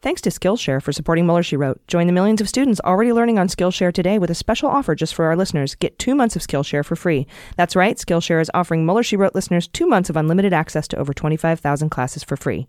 Thanks to Skillshare for supporting Mueller, She Wrote. Join the millions of students already learning on Skillshare today with a special offer just for our listeners. Get two months of Skillshare for free. That's right, Skillshare is offering Mueller, She Wrote listeners two months of unlimited access to over 25,000 classes for free.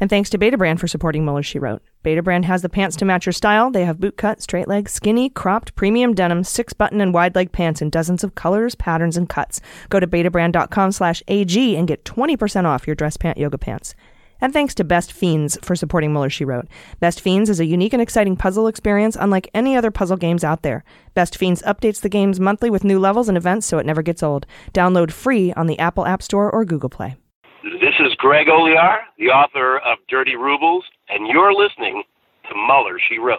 And thanks to Betabrand for supporting Mueller, She Wrote. Betabrand has the pants to match your style. They have bootcut, straight leg, skinny, cropped, premium denim, six button, and wide leg pants in dozens of colors, patterns, and cuts. Go to betabrand.com slash AG and get 20% off your dress pant yoga pants. And thanks to Best Fiends for supporting Mueller, She Wrote. Best Fiends is a unique and exciting puzzle experience unlike any other puzzle games out there. Best Fiends updates the games monthly with new levels and events so it never gets old. Download free on the Apple App Store or Google Play. This is Greg Olear, the author of Dirty Rubles, and you're listening to Mueller, She Wrote.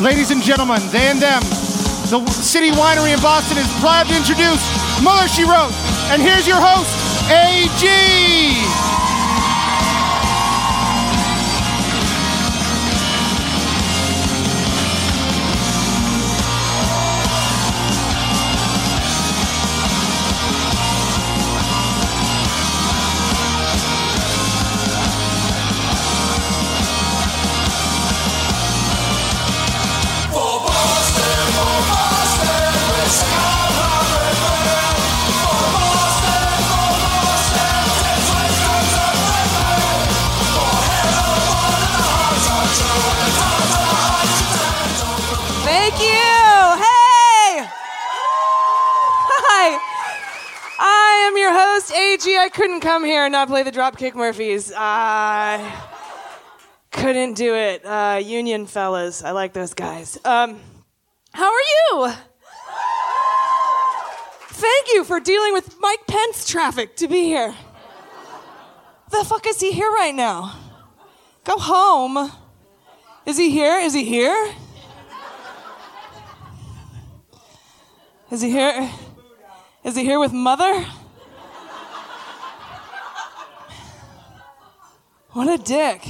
Ladies and gentlemen, they and them, the City Winery in Boston is proud to introduce Mueller, She Wrote. And here's your host, AG. Host, I couldn't come here and not play the Dropkick Murphys. I couldn't do it. Uh, union fellas. I like those guys. Um, how are you? Thank you for dealing with Mike Pence traffic to be here. The fuck is he here right now? Go home. Is he here? Is he here? Is he here? Is he here with mother? What a dick.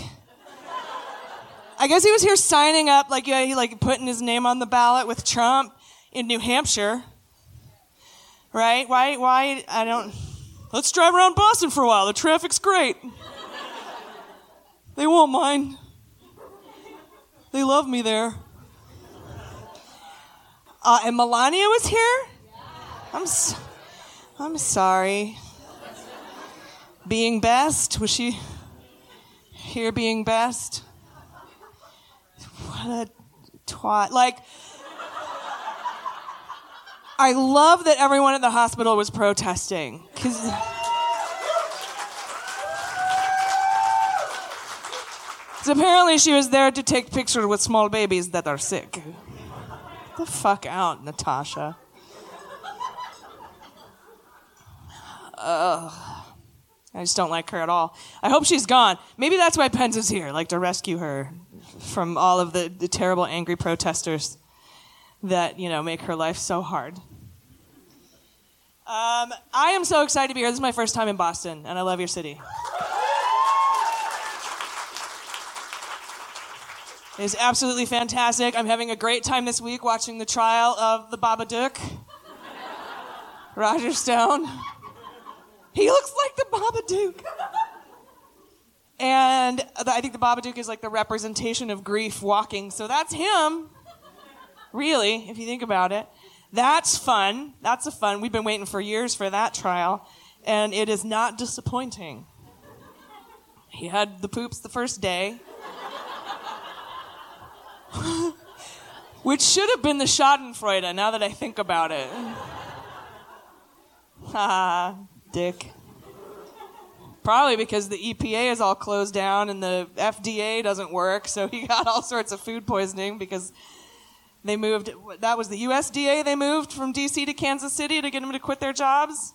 I guess he was here signing up, like yeah, he like putting his name on the ballot with Trump in New Hampshire. Right? Why? Why? I don't. Let's drive around Boston for a while. The traffic's great. They won't mind. They love me there. Uh, and Melania was here. I'm. S- I'm sorry. Being best was she here? Being best. What a twat! Like. I love that everyone at the hospital was protesting because. apparently she was there to take pictures with small babies that are sick. The fuck out, Natasha. Ugh. I just don't like her at all. I hope she's gone. Maybe that's why Pence is here, like to rescue her from all of the, the terrible, angry protesters that, you know, make her life so hard. Um, I am so excited to be here. This is my first time in Boston, and I love your city. It is absolutely fantastic. I'm having a great time this week watching the trial of the Babadook. Roger Stone. He looks like the Babadook. And I think the Babadook is like the representation of grief walking. So that's him. Really, if you think about it. That's fun. That's a fun. We've been waiting for years for that trial. And it is not disappointing. He had the poops the first day. Which should have been the Schadenfreude now that I think about it. Ah. Dick. Probably because the EPA is all closed down and the FDA doesn't work, so he got all sorts of food poisoning because they moved. That was the USDA. They moved from DC to Kansas City to get them to quit their jobs,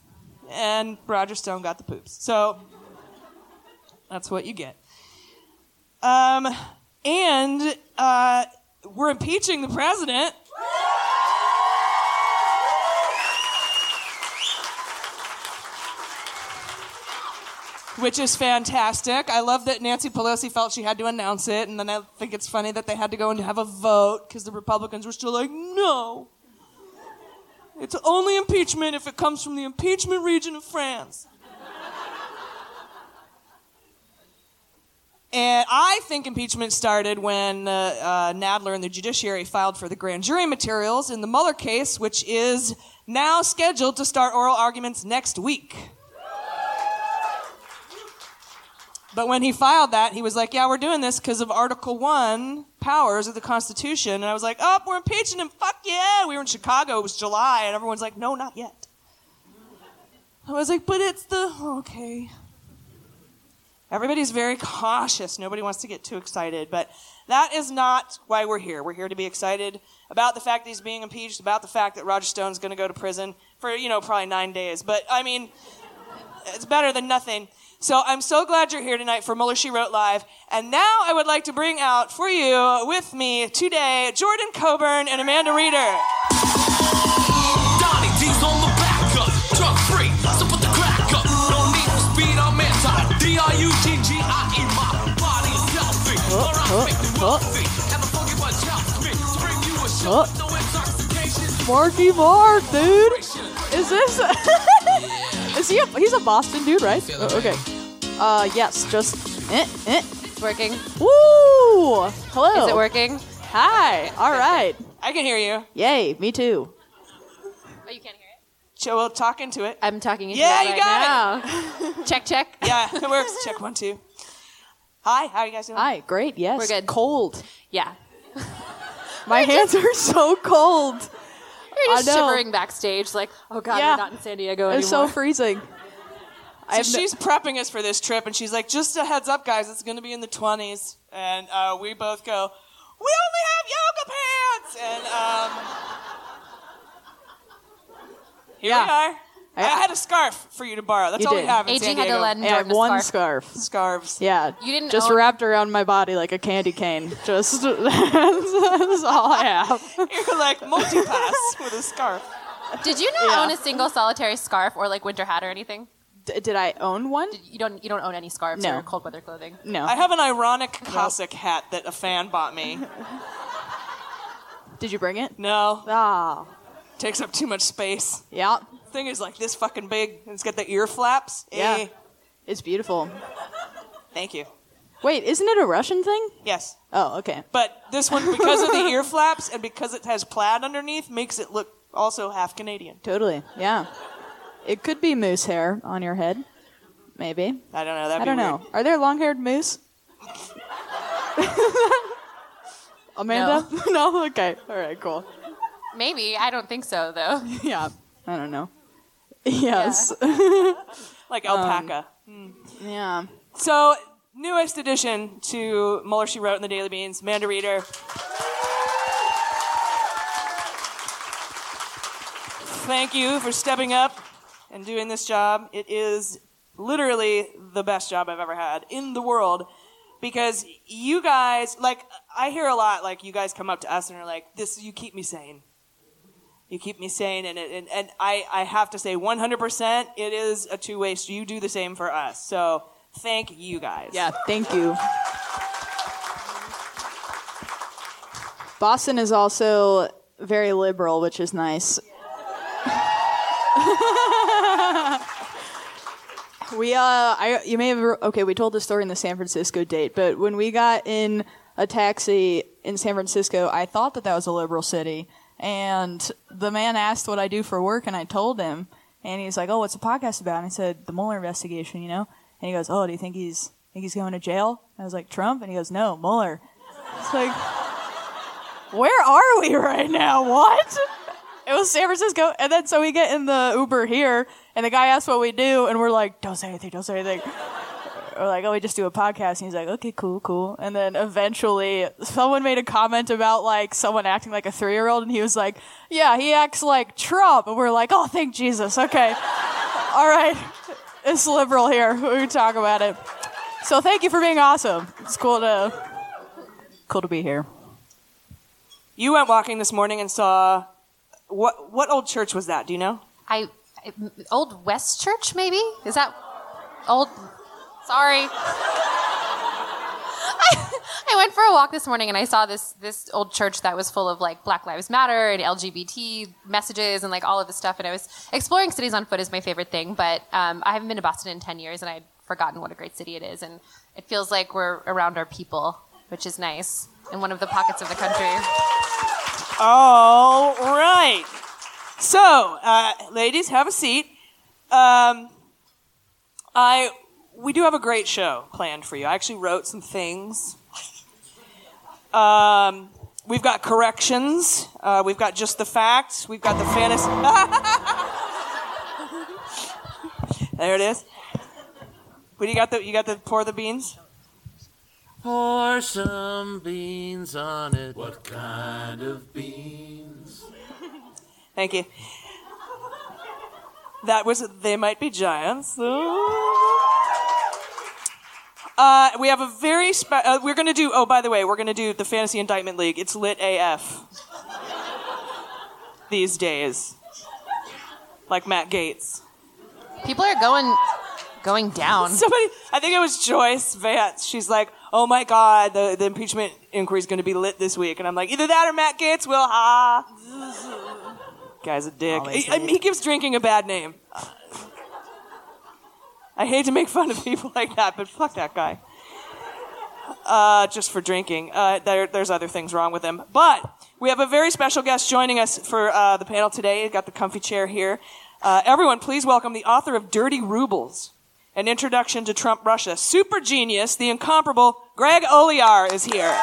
and Roger Stone got the poops. So that's what you get. Um, and uh, we're impeaching the president. Which is fantastic. I love that Nancy Pelosi felt she had to announce it, and then I think it's funny that they had to go and have a vote because the Republicans were still like, no. It's only impeachment if it comes from the impeachment region of France. And I think impeachment started when uh, uh, Nadler and the judiciary filed for the grand jury materials in the Mueller case, which is now scheduled to start oral arguments next week. But when he filed that, he was like, Yeah, we're doing this because of Article 1 powers of the Constitution. And I was like, Oh, we're impeaching him. Fuck yeah. We were in Chicago. It was July. And everyone's like, No, not yet. I was like, But it's the. Okay. Everybody's very cautious. Nobody wants to get too excited. But that is not why we're here. We're here to be excited about the fact that he's being impeached, about the fact that Roger Stone's going to go to prison for, you know, probably nine days. But, I mean, it's better than nothing. So I'm so glad you're here tonight for Mueller She Wrote Live. And now I would like to bring out for you with me today Jordan Coburn and Amanda Reeder. Donnie D's on the back up, drug free, so put the crack up. No need for speed, I'm anti. D-R-U-G-G-I-E, my body is healthy. Alright, make me wealthy. And the funky bunch helps me to bring you a show. No intoxication. Marky Mark, dude. Is this? is he? A, he's a Boston dude, right? Oh, okay. Uh, yes. Just. Eh, eh. It's working. Woo! Hello. Is it working? Hi. All right. I can hear you. Yay. Me too. Oh, you can't hear it? So we'll talk into it. I'm talking into Yeah, it you right got now. check, check. Yeah, it works. Check one, two. Hi, how are you guys doing? Hi. Great. Yes. We're good. Cold. Yeah. My hands are so cold. You're just I know. shivering backstage, like, oh god, Yeah. we're not in San Diego It's anymore. so freezing. I So have no- she's prepping us for this trip, and she's like, "Just a heads up, guys, it's going to be in the 20s." And uh, we both go, "We only have yoga pants!" And um, here Yeah. we are. I, I- had a scarf for you to borrow. That's You all did. we have in AG San had to Diego. lend I have Jordan a one scarf. scarf. Scarves. Yeah. You didn't just own- wrapped around my body like a candy cane. Just that's, that's all I have. You're like multi-pass with a scarf. Did you not Yeah. own a single solitary scarf or like winter hat or anything? D- did I own one? Did, you don't. You don't own any scarves No. or cold weather clothing. No. I have an ironic Cossack hat that a fan bought me. Did you bring it? No, Ah. takes up too much space. Yeah. Thing is like this fucking big. and It's got the ear flaps. Yeah. Eh. It's beautiful. Thank you. Wait, isn't it a Russian thing? Yes. Oh, okay. But this one, because of the ear flaps and because it has plaid underneath, makes it look also half Canadian. Totally. Yeah. It could be moose hair on your head. Maybe. I don't know. That'd I don't weird. know. Are there long-haired moose? Amanda? No. Okay. All right. Cool. Maybe I don't think so though. Yeah. I don't know. Yes. Like um, alpaca. Hmm. yeah. So, newest addition to Mueller She Wrote in the Daily Beans, Amanda Reeder. Thank you for stepping up and doing this job. It is literally the best job I've ever had in the world because you guys, like, I hear a lot, like, you guys come up to us and are like, this, you keep me sane. You keep me sane, and, and, and I, I have to say, 100%, it is a two way street. You do the same for us. So, thank you guys. Yeah. Thank you. Boston is also very liberal, which is nice. We uh, I you may have okay. We told this story in the San Francisco date, but when we got in a taxi in San Francisco, I thought that that was a liberal city, and the man asked what I do for work, and I told him, and he's like, "Oh, what's the podcast about?" And I said, "The Mueller investigation," you know. And he goes, "Oh, do you think he's think he's going to jail?" I was like, "Trump," and he goes, "No, Mueller." It's like, where are we right now? What? It was San Francisco, and then so we get in the Uber here, and the guy asks what we do, and we're like, "Don't say anything, don't say anything." We're like, "Oh, we just do a podcast," and he's like, "Okay, cool, cool." And then eventually, someone made a comment about like someone acting like a three-year-old, and he was like, "Yeah, he acts like Trump," and we're like, "Oh, thank Jesus." Okay, all right, it's liberal here. We can talk about it. So thank you for being awesome. It's cool to cool to be here. You went walking this morning and saw what what old church was that? Do you know? I, I- old West Church maybe is that old? Sorry. I, went for a walk this morning and I saw this this old church that was full of like Black Lives Matter and LGBT messages and like all of this stuff. And I was exploring cities on foot is my favorite thing, but um, I haven't been to Boston in ten years and I'd forgotten what a great city it is. And it feels like we're around our people, which is nice in one of the pockets of the country. All right. So, uh, ladies, have a seat. Um, I we do have a great show planned for you. I actually wrote some things. Um, we've got corrections. Uh, we've got just the facts. We've got the fantasy. there it is. What do you got? The you got the pour the beans. Pour some beans on it. What kind of beans? Thank you. That was They Might Be Giants. Uh, we have a very spe- uh, we're going to do oh by the way we're going to do the fantasy indictment league. It's lit af these days. Like matt gaetz People are going going down. somebody i think it was joyce vance. She's like oh my god the, the impeachment inquiry is going to be lit this week. And i'm like either that or matt gaetz will ha guy's a dick he, I mean, he gives drinking a bad name I hate to make fun of people like that, but fuck that guy. Uh, just for drinking. Uh, there, there's other things wrong with him. But we have a very special guest joining us for uh, the panel today. Got the comfy chair here. Uh, everyone, please welcome the author of Dirty Rubles, an introduction to Trump Russia. Super genius, the incomparable Greg Olear is here.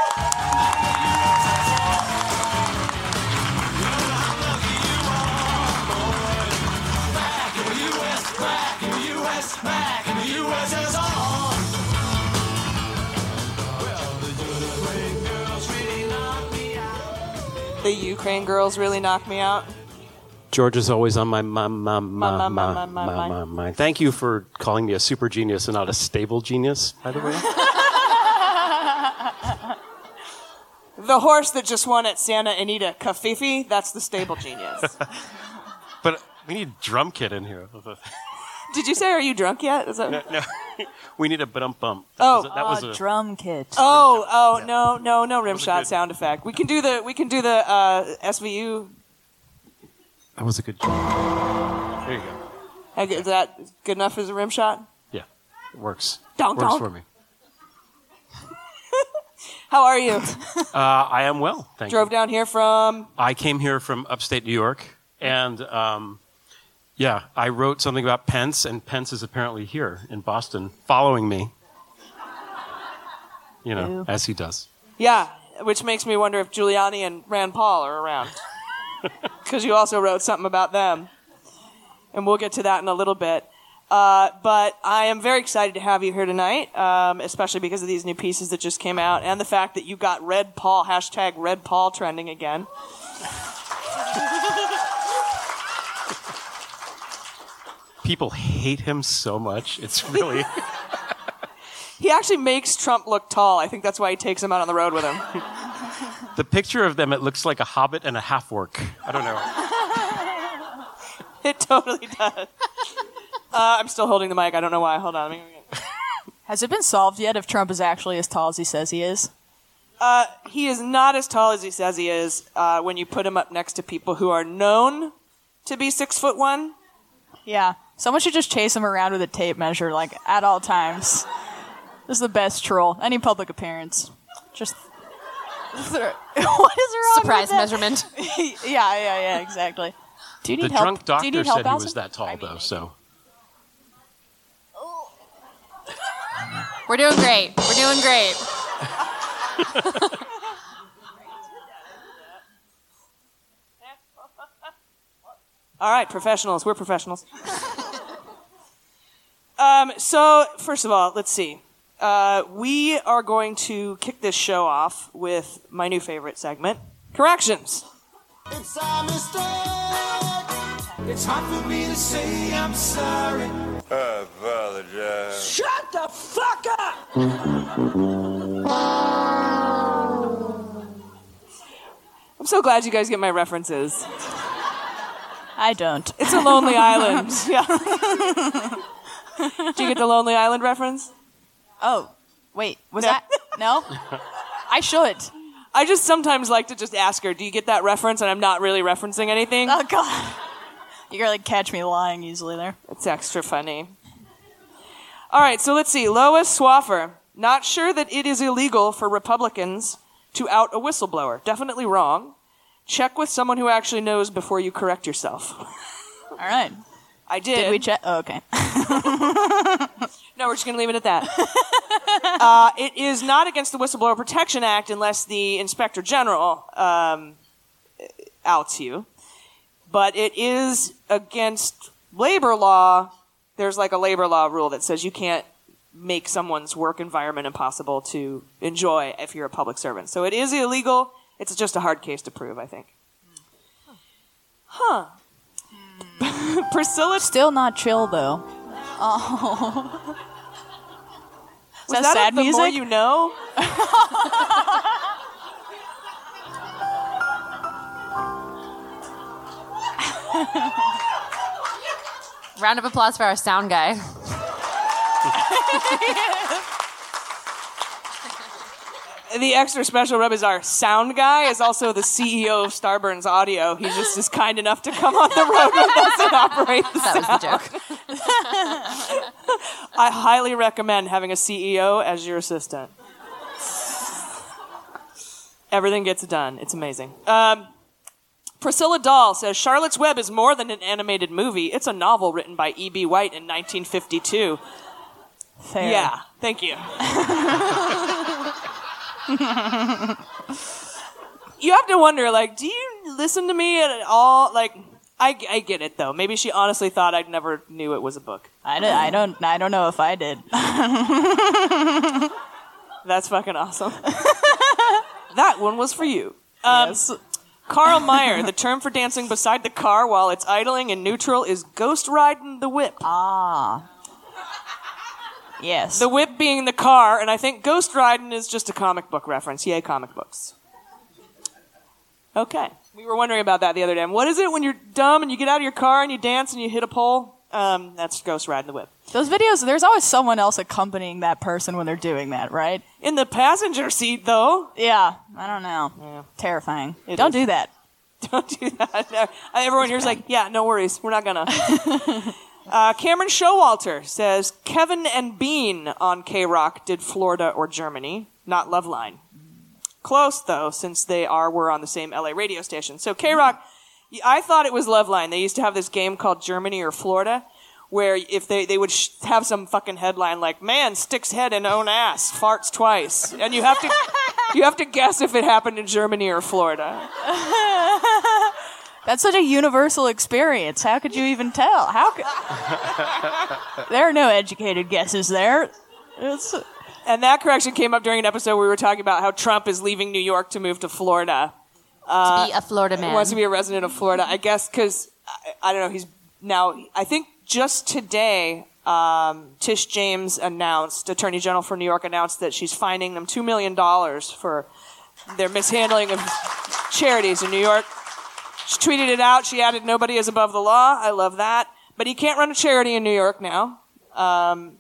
Ukraine girls really knocked me out. George is always on my my my my my, my my, my my, my my. my mind. Thank you for calling me a super genius and not a stable genius, by the way. The horse that just won at Santa Anita Covfefe, that's the stable genius. but we need drum kit in here. Did you say, are you drunk yet? Is that... No, no. we need a bump bump. Oh, that was a, drum kit. Oh, oh, no, no, no rim shot sound effect. We can do the, we can do the, uh, SVU. that was a good job. There you go. Is that good enough as a rim shot? Yeah, it works. Donk, works donk. for me. How are you? Uh, I am well, thank Drove you. down here from, I came here from upstate New York, and um, yeah, I wrote something about Pence, and Pence is apparently here in Boston, following me. You know, Ew. as he does. yeah, which makes me wonder if Giuliani and Rand Paul are around. Because you also wrote something about them. And we'll get to that in a little bit. Uh, but I am very excited to have you here tonight, um, especially because of these new pieces that just came out and the fact that you got Red Paul, hashtag Red Paul trending again. People hate him so much. It's really. He actually makes Trump look tall. I think that's why he takes him out on the road with him. the picture of them, it looks like a hobbit and a half orc. I don't know. It totally does. Uh, I'm still holding the mic. I don't know why. Hold on. Has it been solved yet if Trump is actually as tall as he says he is? Uh, he is not as tall as he says he is uh, when you put him up next to people who are known to be six foot one. Yeah. Someone should just chase him around with a tape measure, like at all times. This is the best troll. Any public appearance, just. what is wrong? Surprise with that? measurement. yeah, yeah, yeah, exactly. Do you need the help? drunk Do you doctor need help, said he was that tall, though. So We're doing great. We're doing great. All right, professionals. We're professionals. um, so, first of all, let's see. Uh, we are going to kick this show off with my new favorite segment, corrections. It's a mistake. It's hard for me to say I'm sorry. I apologize. Shut the fuck up! I'm so glad you guys get my references. I don't. It's a Lonely Island. Yeah. Do you get the Lonely Island reference? Oh, wait, was that no? I should. I just sometimes like to just ask her, "Do you get that reference?" And I'm not really referencing anything. Oh God, you like catch me lying easily there. It's extra funny. All right, so let's see. Lois Swaffer, not sure that it is illegal for Republicans to out a whistleblower. Definitely wrong. Check with someone who actually knows before you correct yourself. All right. I did. Did we check? Oh, okay. No, we're just going to leave it at that. uh, it is not against the Whistleblower Protection Act unless the Inspector General um, outs you. But it is against labor law. There's like a labor law rule that says you can't make someone's work environment impossible to enjoy if you're a public servant. So it is illegal. It's just a hard case to prove, I think. Huh. Priscilla. Still not chill though. Oh. Was that that, sad the more music? you know? Round of applause for our sound guy. The extra special rub is our sound guy is also the CEO of Starburns Audio. He just is kind enough to come on the road with us and operate the That was the sound. I highly recommend having a CEO as your assistant. Everything gets done. It's amazing. Um, Priscilla Dahl says Charlotte's Web is more than an animated movie. It's a novel written by E.B. White in 1952. Fair. Yeah, thank you. you have to wonder, like, do you listen to me at all? Like, I, I get it though. Maybe she honestly thought I never knew it was a book. I don't, I don't. I don't know if I did. That's fucking awesome. that one was for you. Um, Carl Meyer, the term for dancing beside the car while it's idling in neutral is ghost riding the whip. Ah. Yes. The whip being the car, and I think ghost riding is just a comic book reference. Yay, comic books. Okay. We were wondering about that the other day. What is it when you're dumb and you get out of your car and you dance and you hit a pole? Um, that's ghost riding the whip. Those videos, there's always someone else accompanying that person when they're doing that, right? In the passenger seat, though. Yeah, I don't know. Yeah. Terrifying. It don't is. do that. Don't do that. No. Everyone here's like, yeah, no worries. We're not gonna. uh, Cameron Showalter says Kevin and Bean on K Rock did Florida or Germany, not Loveline. Close though, since they are were on the same LA radio station. So K Rock, I thought it was Loveline. They used to have this game called Germany or Florida, where if they they would sh- have some fucking headline like "Man sticks head in own ass, farts twice," and you have to you have to guess if it happened in Germany or Florida. That's such a universal experience. How could you even tell? How could... there are no educated guesses there. It's... And that correction came up during an episode where we were talking about how Trump is leaving New York to move to Florida. to be a Florida He man. wants to be a resident of Florida. I guess because, I, I don't know, he's now, I think just today, um, Tish James announced, Attorney General for New York announced that she's fining them $2 million for their mishandling of charities in New York. She tweeted it out. She added, nobody is above the law. I love that. But he can't run a charity in New York now. Um,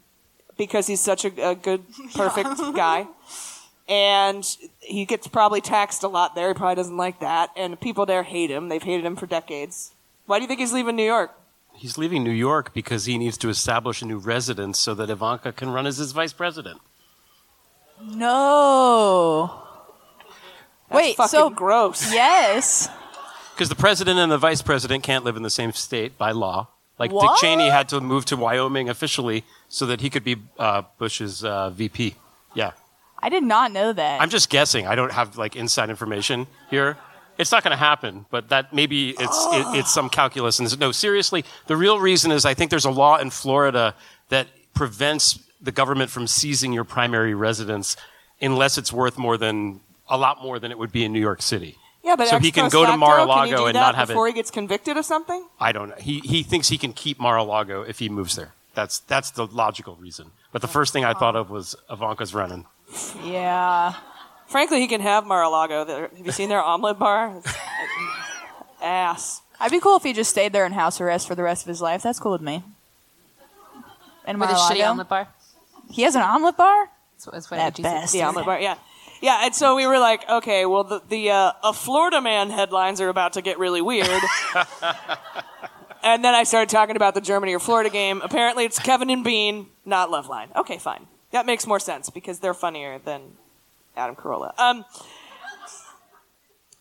because he's such a, a good, perfect guy. And he gets probably taxed a lot there. He probably doesn't like that. And people there hate him. They've hated him for decades. Why do you think he's leaving New York? He's leaving New York because he needs to establish a new residence so that Ivanka can run as his vice president. No. Wait, so gross. Yes. Because the president and the vice president can't live in the same state by law. Like What? Dick Cheney had to move to Wyoming officially so that he could be uh, Bush's uh, VP. Yeah. I did not know that. I'm just guessing. I don't have like inside information here. It's not going to happen, but that maybe it's it, it's some calculus. And no, seriously, the real reason is I think there's a law in Florida that prevents the government from seizing your primary residence unless it's worth more than a lot more than it would be in New York City. Yeah, but so ex he can go to Mar-a-Lago can and not have before it. he gets convicted of something. I don't know. He he thinks he can keep Mar-a-Lago if he moves there. That's that's the logical reason. But the first thing I thought of was Ivanka's running. yeah. Frankly, he can have Mar-a-Lago. There- Have you seen their omelet bar? It's Ass. I'd be cool if he just stayed there in house arrest for the rest of his life. That's cool with me. And With a Mar-a-Lago. shitty omelet bar. He has an omelet bar. That's what, that's what That AG said. The omelet bar, yeah. Yeah, and so we were like, okay, well, the, the uh, a Florida man headlines are about to get really weird. and then I started talking about the Germany or Florida game. Apparently, it's Kevin and Bean, not Loveline. Okay, fine. That makes more sense because they're funnier than Adam Carolla. Um,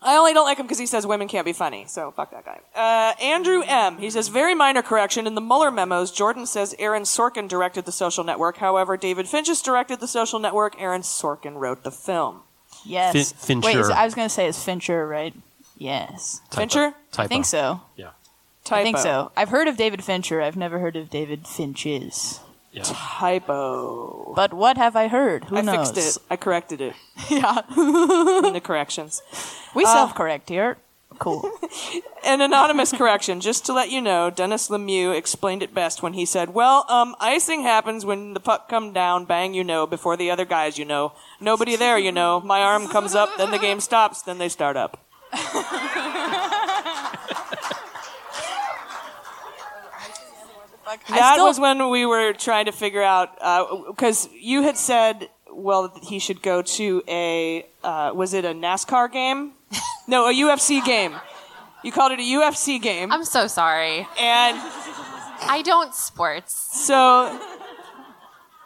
I only don't like him because he says women can't be funny, so fuck that guy. Uh, Andrew M. He says, very minor correction. In the Mueller memos, Jordan says Aaron Sorkin directed The Social Network. However, David Finches directed The Social Network. Aaron Sorkin wrote the film. Yes. Fin- Wait, is, Fincher. I was going to say it's Fincher, right? Yes. Fincher? I think so. Yeah. I think so. I've heard of David Fincher. I've never heard of David Finches. Yeah. Typo. But what have I heard? Who knows? I knows? fixed it. I corrected it. Yeah. in the corrections. We Uh, self-correct here. Cool. An anonymous correction, just to let you know, Dennis Lemieux explained it best when he said, "Well, um, icing happens when the puck come down, bang, you know, before the other guys, you know, nobody there, you know. My arm comes up, then the game stops, then they start up." That still- was when we were trying to figure out because you had said, well, he should go to a uh, was it a NASCAR game? no, a UFC game. You called it a UFC game. I'm so sorry. And I don't sports. so,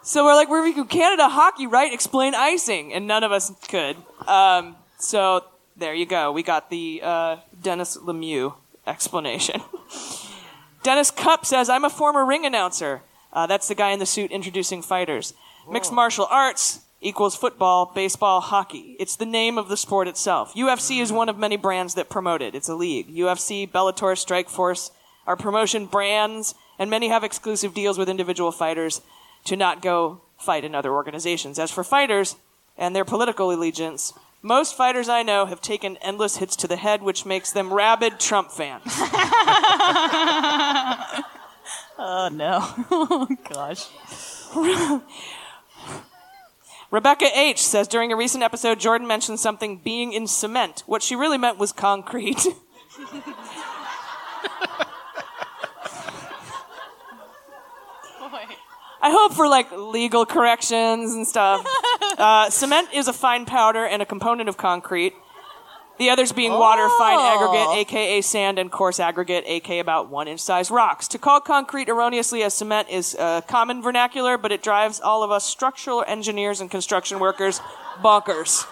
so we're like, we're from Canada hockey, right? Explain icing, and none of us could. Um, so there you go. We got the uh, Dennis Lemieux explanation. Dennis Cup says, I'm a former ring announcer. Uh, that's the guy in the suit introducing fighters. Mixed martial arts equals football, baseball, hockey. It's the name of the sport itself. UFC is one of many brands that promote it. It's a league. UFC, Bellator, Strikeforce are promotion brands, and many have exclusive deals with individual fighters to not go fight in other organizations. As for fighters and their political allegiance, most fighters I know have taken endless hits to the head, which makes them rabid Trump fans. oh no. oh gosh. Rebecca H says during a recent episode, Jordan mentioned something being in cement. What she really meant was concrete. I hope for like legal corrections and stuff. Uh, cement is a fine powder and a component of concrete. The others being water, fine aggregate, aka sand, and coarse aggregate, aka about one inch size rocks. To call concrete erroneously as cement is uh, common vernacular, but it drives all of us structural engineers and construction workers bonkers.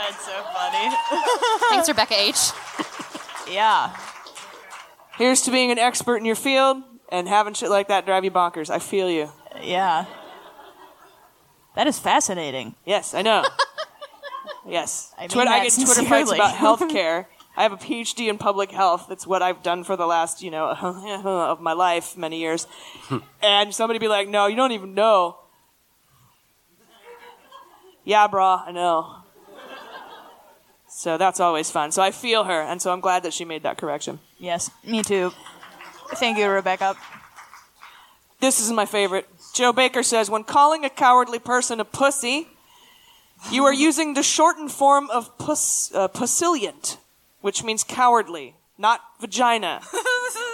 That's so funny. Thanks, Rebecca H. Yeah. Here's to being an expert in your field and having shit like that drive you bonkers. I feel you. Yeah. That is fascinating. Yes, I know. yes. I mean Twitter, I that get Twitter fights sincerely. about healthcare. I have a PhD in public health. That's what I've done for the last, you know, of my life, many years. Hmm. and somebody be like, "No, you don't even know." Yeah, brah, I know. So that's always fun. So I feel her, and so I'm glad that she made that correction. Yes, me too. Thank you, Rebecca. This is my favorite. Joe Baker says, when calling a cowardly person a pussy, you are using the shortened form of pus, uh, pussilient, which means cowardly, not vagina.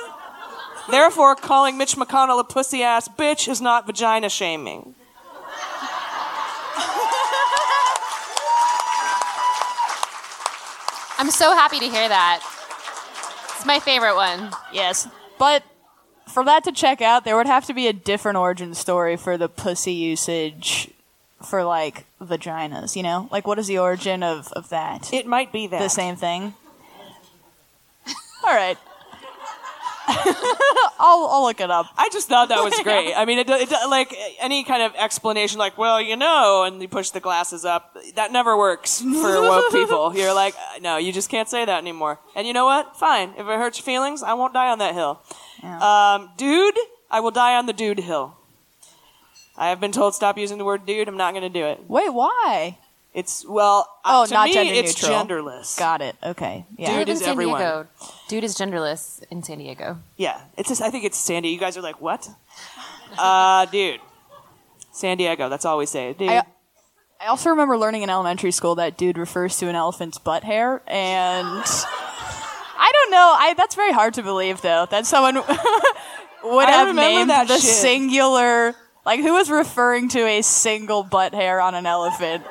Therefore, calling Mitch McConnell a pussy ass bitch is not vagina shaming. I'm so happy to hear that. It's my favorite one. Yes, but for that to check out, there would have to be a different origin story for the pussy usage for like vaginas. You know, like what is the origin of of that? It might be that the same thing. All right. I'll, I'll look it up. I just thought that was great. I mean, it, it, like any kind of explanation, like, well, you know, and you push the glasses up, that never works for woke people. You're like, no, you just can't say that anymore. And you know what? Fine. If it hurts your feelings, I won't die on that hill. Um, dude, I will die on the dude hill. I have been told stop using the word dude. I'm not going to do it. Wait, why? It's well, Oh, uh, to not me, gender it's neutral. genderless. Got it. Okay. Yeah. Dude is everyone. Diego. Dude is genderless in San Diego. Yeah, it's just, I think it's Sandy. You guys are like, what? Uh, dude. San Diego. That's all we say. Dude. I, I also remember learning in elementary school that dude refers to an elephant's butt hair, and I don't know. I that's very hard to believe though that someone would I have remember named that the shit. singular. Like who was referring to a single butt hair on an elephant?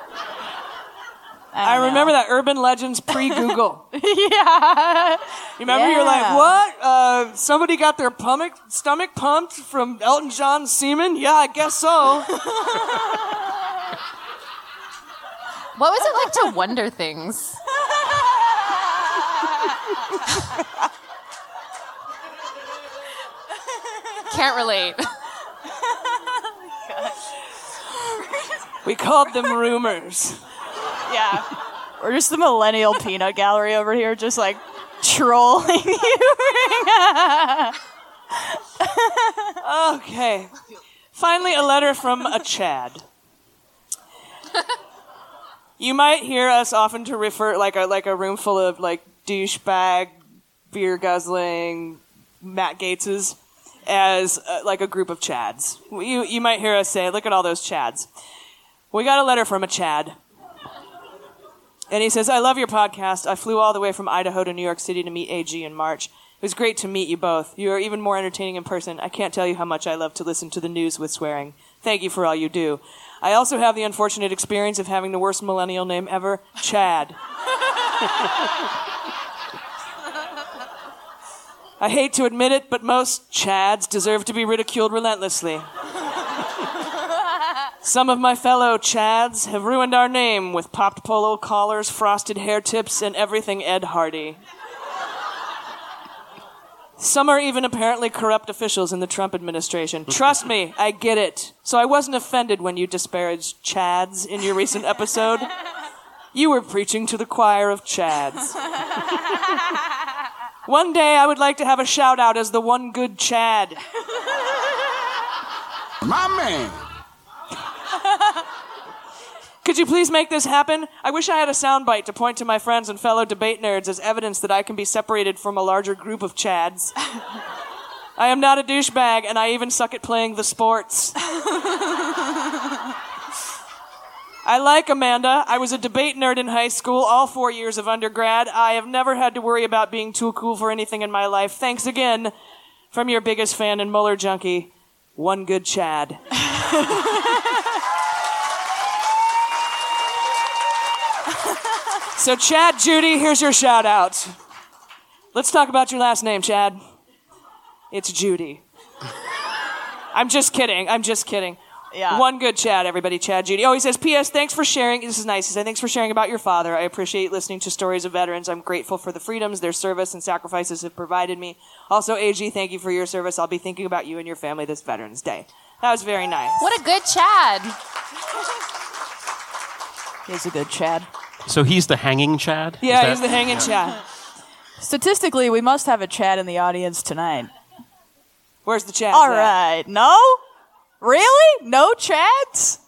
I remember that urban legends pre Google. yeah. You remember you're like, what? Uh, somebody got their pummic, stomach pumped from Elton John's semen? Yeah, I guess so. What was it like to wonder things? Can't relate. we called them rumors. Yeah. We're just the millennial peanut gallery over here, just like trolling you. Okay. Finally, a letter from a Chad. You might hear us often to refer like a like a room full of like douchebag, beer guzzling Matt Gaetzes as uh, like a group of Chads. You you might hear us say, "Look at all those Chads." We got a letter from a Chad. And he says, I love your podcast. I flew all the way from Idaho to New York City to meet AG in March. It was great to meet you both. You are even more entertaining in person. I can't tell you how much I love to listen to the news with swearing. Thank you for all you do. I also have the unfortunate experience of having the worst millennial name ever, Chad. I hate to admit it, but most Chads deserve to be ridiculed relentlessly. Some of my fellow Chads have ruined our name with popped polo collars, frosted hair tips, and everything Ed Hardy. Some are even apparently corrupt officials in the Trump administration. Trust me, I get it. So I wasn't offended when you disparaged Chads in your recent episode. You were preaching to the choir of Chads. One day I would like to have a shout out as the one good Chad. My man. Could you please make this happen? I wish I had a soundbite to point to my friends and fellow debate nerds as evidence that I can be separated from a larger group of Chads. I am not a douchebag, and I even suck at playing the sports. I like Amanda. I was a debate nerd in high school, all four years of undergrad. I have never had to worry about being too cool for anything in my life. Thanks again from your biggest fan and Mueller junkie, one good Chad. So, Chad, Judy, here's your shout out. Let's talk about your last name, Chad. It's Judy. I'm just kidding. I'm just kidding. Yeah. One good Chad, everybody. Chad, Judy. Oh, he says, P.S. Thanks for sharing. This is nice. He says, Thanks for sharing about your father. I appreciate listening to stories of veterans. I'm grateful for the freedoms their service and sacrifices have provided me. Also, AG, thank you for your service. I'll be thinking about you and your family this Veterans Day. That was very nice. What a good Chad. He's a good Chad. So he's the hanging Chad? Yeah, that- he's the hanging Chad. Statistically, we must have a Chad in the audience tonight. Where's the Chad? All right. No? Really? No Chads?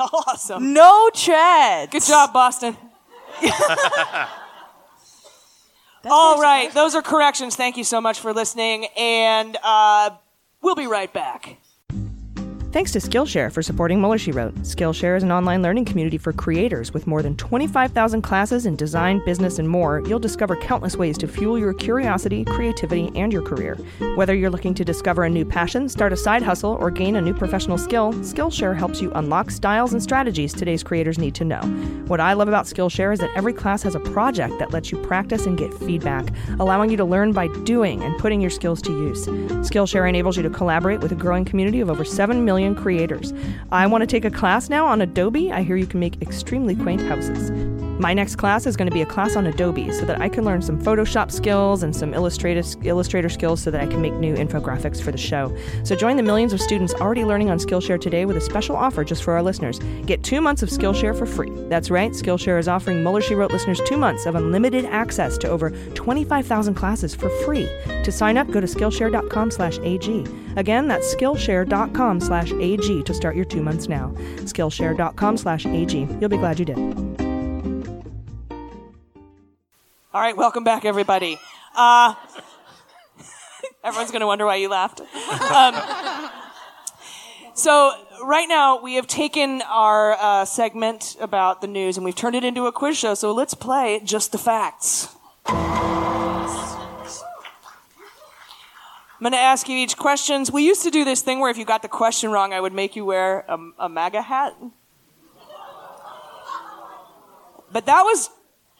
Awesome. No Chads. Good job, Boston. All right, those are corrections. Thank you so much for listening, and uh, we'll be right back. Thanks to Skillshare for supporting Mueller She Wrote. Skillshare is an online learning community for creators with more than 25,000 classes in design, business, and more. You'll discover countless ways to fuel your curiosity, creativity, and your career. Whether you're looking to discover a new passion, start a side hustle, or gain a new professional skill, Skillshare helps you unlock styles and strategies today's creators need to know. What I love about Skillshare is that every class has a project that lets you practice and get feedback, allowing you to learn by doing and putting your skills to use. Skillshare enables you to collaborate with a growing community of over 7 million creators. I want to take a class now on Adobe. I hear you can make extremely quaint houses. My next class is going to be a class on Adobe so that I can learn some Photoshop skills and some Illustrator, Illustrator skills so that I can make new infographics for the show. So join the millions of students already learning on Skillshare today with a special offer just for our listeners. Get two months of Skillshare for free. That's right, Skillshare is offering Mueller She Wrote listeners two months of unlimited access to over 25,000 classes for free. To sign up, go to Skillshare.com slash AG. Again, that's Skillshare.com slash AG to start your two months now. Skillshare.com slash AG. You'll be glad you did. All right, welcome back, everybody. Uh, everyone's going to wonder why you laughed. Um, so, right now, we have taken our uh, segment about the news and we've turned it into a quiz show. So, let's play Just the Facts. I'm going to ask you each questions. We used to do this thing where if you got the question wrong, I would make you wear a, a MAGA hat. But that was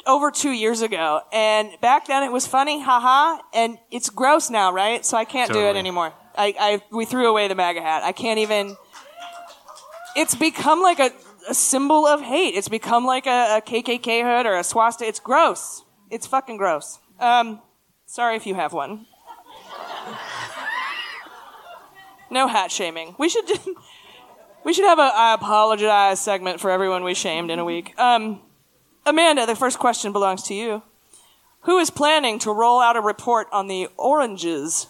over two years ago. And back then it was funny, haha, and it's gross now, right? So I can't do it anymore. I, I, we threw away the MAGA hat. I can't even, it's become like a, a symbol of hate. It's become like a, a KKK hood or a swastika. It's gross. It's fucking gross. Um, sorry if you have one. No hat shaming. We should, we should have a I apologize segment for everyone we shamed in a week. Um, Amanda, the first question belongs to you. Who is planning to roll out a report on the oranges?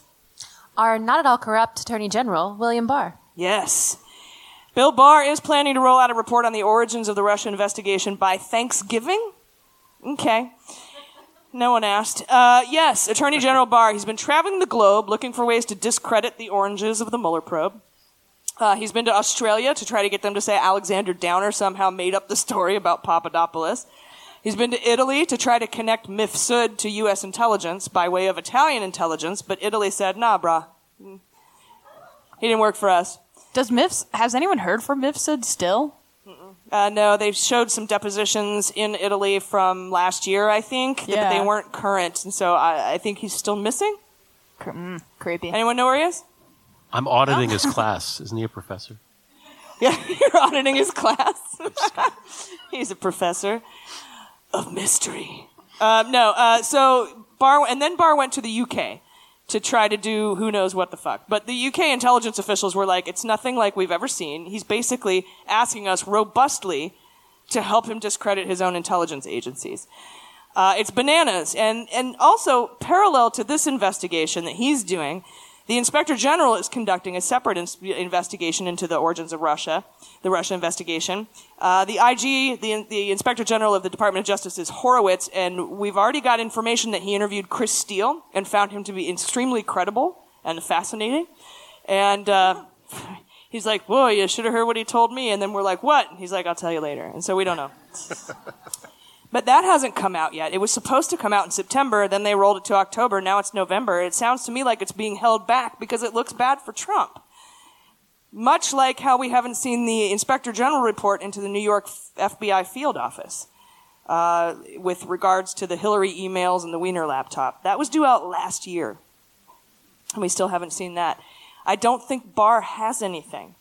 Our not at all corrupt Attorney General, William Barr. Yes. Bill Barr is planning to roll out a report on the origins of the Russia investigation by Thanksgiving? Okay. No one asked. Uh, yes, Attorney General Barr. He's been traveling the globe looking for ways to discredit the oranges of the Mueller probe. Uh, he's been to Australia to try to get them to say Alexander Downer somehow made up the story about Papadopoulos. He's been to Italy to try to connect Mifsud to U.S. intelligence by way of Italian intelligence, but Italy said, nah, brah. He didn't work for us. Does Mifs, has anyone heard from Mifsud still? Uh, no, they showed some depositions in Italy from last year, I think, Yeah. but they weren't current, and so I, I think he's still missing. Mm, creepy. Anyone know where he is? I'm auditing his class. Isn't he a professor? Yeah, you're auditing his class. he's a professor of mystery. Um, no, uh, so Barr, and then Barr went to the UK to try to do who knows what the fuck. But the UK intelligence officials were like, it's nothing like we've ever seen. He's basically asking us robustly to help him discredit his own intelligence agencies. Uh, it's bananas. And, and also, parallel to this investigation that he's doing, the Inspector General is conducting a separate ins- investigation into the origins of Russia, the Russia investigation. Uh, the IG, the, the Inspector General of the Department of Justice is Horowitz, and we've already got information that he interviewed Chris Steele and found him to be extremely credible and fascinating. And uh, he's like, whoa, you should have heard what he told me. And then we're like, what? And he's like, I'll tell you later. And so we don't know. But that hasn't come out yet. It was supposed to come out in September, then they rolled it to October, now it's November. It sounds to me like it's being held back because it looks bad for Trump. Much like how we haven't seen the Inspector General report into the New York FBI field office uh, with regards to the Hillary emails and the Wiener laptop. That was due out last year, and we still haven't seen that. I don't think Barr has anything.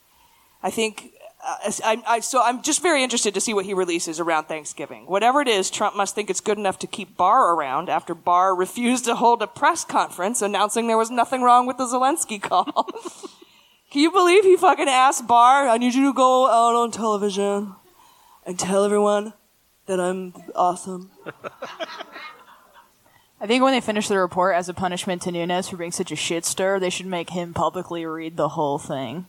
I think uh, I, I, so I'm just very interested to see what he releases around Thanksgiving. Whatever it is, Trump must think it's good enough to keep Barr around after Barr refused to hold a press conference announcing there was nothing wrong with the Zelensky call. Can you believe he fucking asked Barr, I need you to go out on television and tell everyone that I'm awesome. I think when they finish the report as a punishment to Nunes for being such a shit stir, they should make him publicly read the whole thing.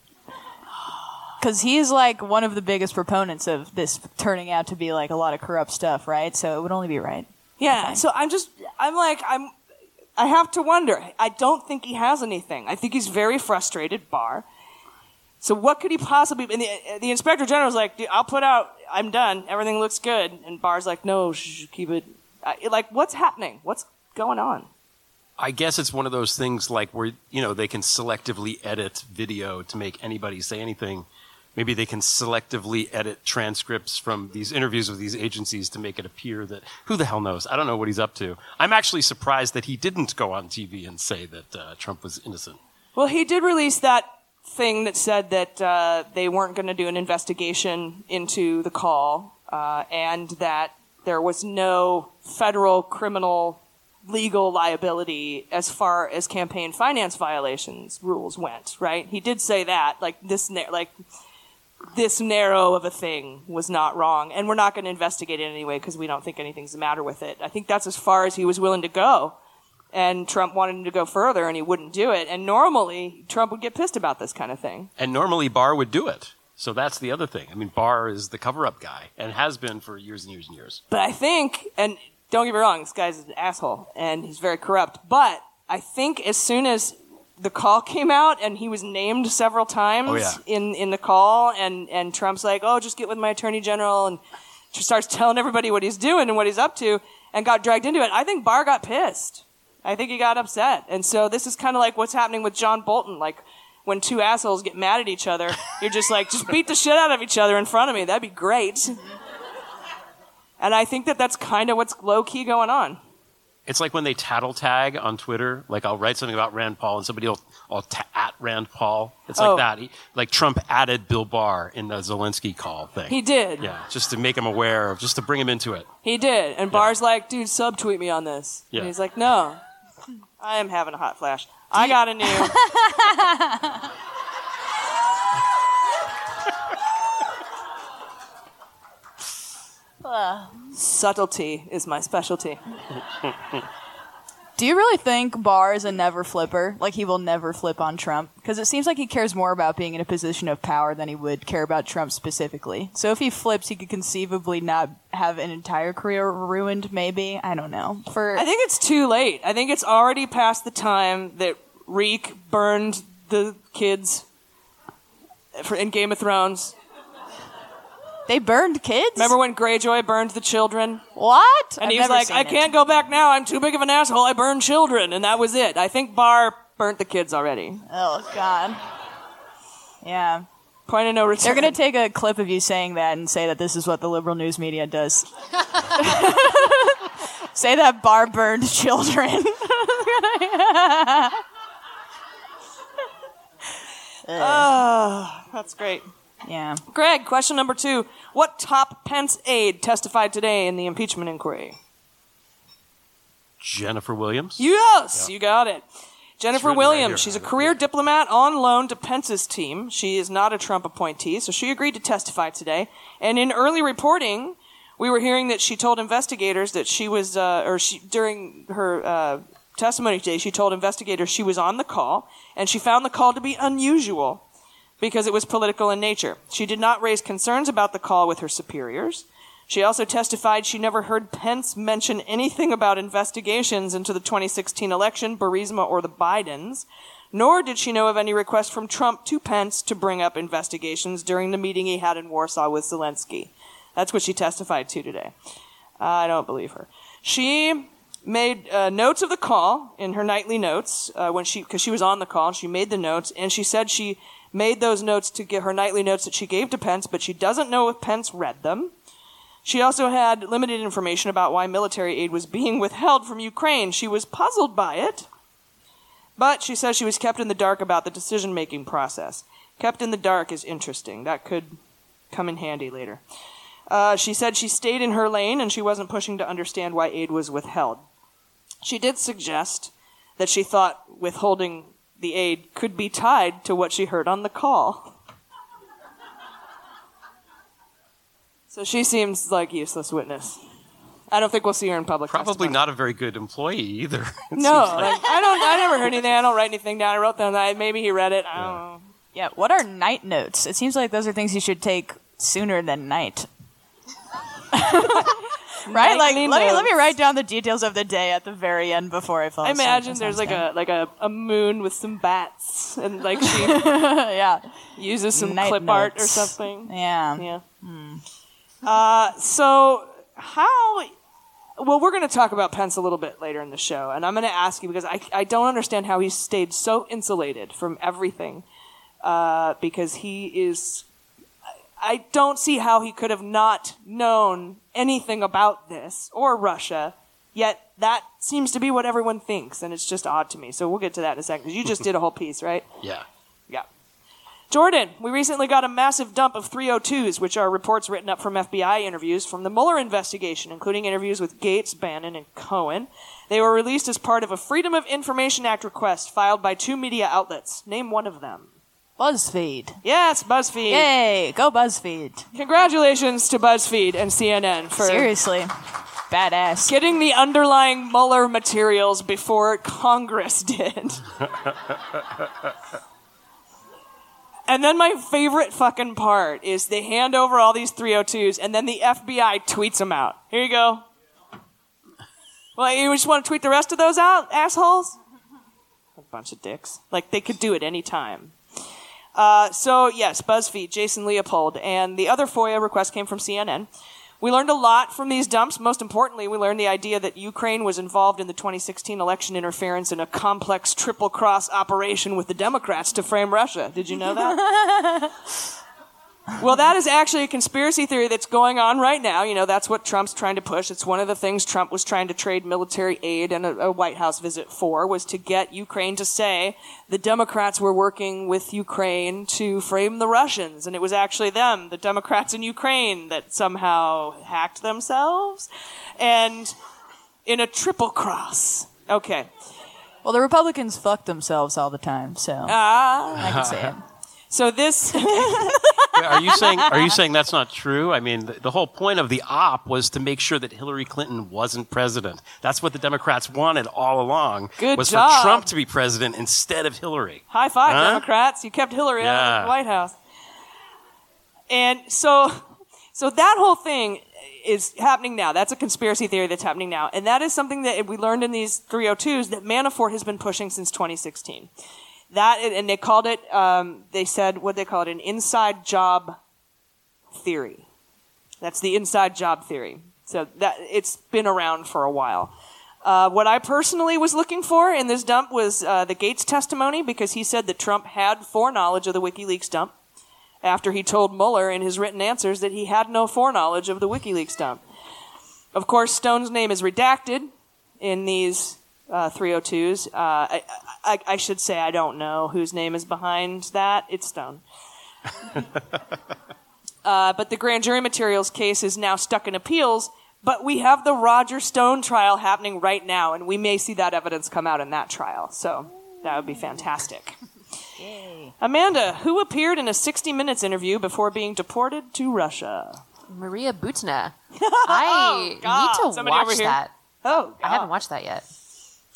Because he's like one of the biggest proponents of this turning out to be like a lot of corrupt stuff, right? So it would only be right. Yeah, so I'm just, I'm like, I'm, I have to wonder. I don't think he has anything. I think he's very frustrated, Barr. So what could he possibly? And the, the inspector general was like, "Dude, "I'll put out. I'm done. Everything looks good." And Barr's like, "No, sh- sh- keep it." Uh, like, what's happening? What's going on? I guess it's one of those things like where you know they can selectively edit video to make anybody say anything. Maybe they can selectively edit transcripts from these interviews with these agencies to make it appear that who the hell knows? I don't know what he's up to. I'm actually surprised that he didn't go on TV and say that uh, Trump was innocent. Well, he did release that thing that said that uh, they weren't going to do an investigation into the call, uh, and that there was no federal criminal legal liability as far as campaign finance violations rules went. Right? He did say that, like this, like this narrow of a thing was not wrong, and we're not going to investigate it anyway because we don't think anything's the matter with it. I think that's as far as he was willing to go. And Trump wanted him to go further, and he wouldn't do it. And normally, Trump would get pissed about this kind of thing. And normally Barr would do it. So that's the other thing. I mean, Barr is the cover-up guy and has been for years and years and years. But I think, and don't get me wrong, this guy's an asshole, and he's very corrupt. But I think as soon as the call came out, and he was named several oh, times Oh, yeah. in, in the call, and, and Trump's like, oh, just get with my attorney general, and just starts telling everybody what he's doing and what he's up to, and got dragged into it. I think Barr got pissed. I think he got upset. And so this is kind of like what's happening with John Bolton. Like, when two assholes get mad at each other, you're just like, just beat the shit out of each other in front of me. That'd be great. And I think that that's kind of what's low key going on. It's like when they tattle tag on Twitter. Like I'll write something about Rand Paul and somebody will, I'll ta- at Rand Paul. It's like Oh. that. He, like Trump added Bill Barr in the Zelensky call thing. He did. Yeah, just to make him aware of, just to bring him into it. He did. And Barr's like, dude, subtweet me on this. Yeah. And he's like, no, I am having a hot flash. I got a new. Subtlety is my specialty. Do you really think Barr is a never flipper? Like he will never flip on Trump? Because it seems like he cares more about being in a position of power than he would care about Trump specifically. So if he flips, he could conceivably not have an entire career ruined. Maybe I don't know. For I think it's too late. I think it's already past the time that Reek burned the kids for, in Game of Thrones. They burned kids? Remember when Greyjoy burned the children? What? And I've he's never like, seen I it." can't go back now. I'm too big of an asshole. I burned children. And that was it. I think Barr burnt the kids already. Oh God. Yeah. Point of no return. They're gonna take a clip of you saying that and say that this is what the liberal news media does. say that Barr burned children. Oh, that's great. Yeah. Greg, question number two. What top Pence aide testified today in the impeachment inquiry? Jennifer Williams. Yes, Yeah. you got it. Jennifer written right Williams, she's a career diplomat on loan to Pence's team. She is not a Trump appointee, so she agreed to testify today. And in early reporting, we were hearing that she told investigators that she was, uh, or she, during her uh, testimony today, she told investigators she was on the call, and she found the call to be unusual because it was political in nature. She did not raise concerns about the call with her superiors. She also testified she never heard Pence mention anything about investigations into the 2016 election, Burisma, or the Bidens, nor did she know of any request from Trump to Pence to bring up investigations during the meeting he had in Warsaw with Zelensky. That's what she testified to today. I don't believe her. She made uh, notes of the call in her nightly notes uh, when she because she was on the call. She made the notes and she said she made those notes to get her nightly notes that she gave to Pence, but she doesn't know if Pence read them. She also had limited information about why military aid was being withheld from Ukraine. She was puzzled by it, but she says she was kept in the dark about the decision making process. Kept in the dark is interesting. That could come in handy later. Uh, she said she stayed in her lane and she wasn't pushing to understand why aid was withheld. She did suggest that she thought withholding the aid could be tied to what she heard on the call. So she seems like useless witness. I don't think we'll see her in public. Probably not a very good employee either. No, like. like, I don't. I never heard anything. I don't write anything down. I wrote them. I, maybe he read it. I don't know. Yeah. What are night notes? It seems like those are things you should take sooner than night. right? Like, let me let me write down the details of the day at the very end before I fall I asleep. imagine there's like a like a, a moon with some bats and like she yeah uses some Night clip art or something. Yeah. Yeah. Uh, so how? Well, we're going to talk about Pence a little bit later in the show, and I'm going to ask you because I I don't understand how he stayed so insulated from everything, uh, because he is. I don't see how he could have not known anything about this or Russia, yet that seems to be what everyone thinks, and it's just odd to me. So we'll get to that in a second. 'cause you just did a whole piece, right? Yeah. Yeah. Jordan, we recently got a massive dump of 302s, which are reports written up from FBI interviews from the Mueller investigation, including interviews with Gates, Bannon, and Cohen. They were released as part of a Freedom of Information Act request filed by two media outlets. Name one of them. BuzzFeed. Yes, BuzzFeed. Yay, go BuzzFeed. Congratulations to BuzzFeed and CNN for Seriously. Badass. getting the underlying Mueller materials before Congress did. And then my favorite fucking part is they hand over all these 302s and then the FBI tweets them out. Here you go. Well, you just want to tweet the rest of those out, assholes? A bunch of dicks. Like they could do it any time. Uh, so yes, BuzzFeed, Jason Leopold, and the other FOIA request came from CNN. We learned a lot from these dumps. Most importantly, we learned the idea that Ukraine was involved in the 2016 election interference in a complex triple cross operation with the Democrats to frame Russia. Did you know that? well, that is actually a conspiracy theory that's going on right now. You know, that's what Trump's trying to push. It's one of the things Trump was trying to trade military aid and a, a White House visit for was to get Ukraine to say the Democrats were working with Ukraine to frame the Russians. And it was actually them, the Democrats in Ukraine, that somehow hacked themselves. And in a triple cross. Okay. Well, the Republicans fuck themselves all the time, so Ah. I can say it. So this. Are you saying are you saying that's not true? I mean, the, the whole point of the op was to make sure that Hillary Clinton wasn't president. That's what the Democrats wanted all along. Good was job. for Trump to be president instead of Hillary. High five, Huh? Democrats. You kept Hillary out of the White House. And so, so that whole thing is happening now. That's a conspiracy theory that's happening now. And that is something that we learned in these 302s that Manafort has been pushing since 2016. That, and they called it, um, they said, what they call it, an inside job theory. That's the inside job theory. So that, it's been around for a while. Uh, what I personally was looking for in this dump was uh, the Gates testimony because he said that Trump had foreknowledge of the WikiLeaks dump after he told Mueller in his written answers that he had no foreknowledge of the WikiLeaks dump. Of course, Stone's name is redacted in these uh, 302s. Uh, I, I, I should say I don't know whose name is behind that. It's Stone. Uh, but the grand jury materials case is now stuck in appeals. But we have the Roger Stone trial happening right now, and we may see that evidence come out in that trial. So that would be fantastic. Amanda, who appeared in a 60 Minutes interview before being deported to Russia? Maria Butina. I God. need to Somebody watch that. Oh, I haven't watched that yet.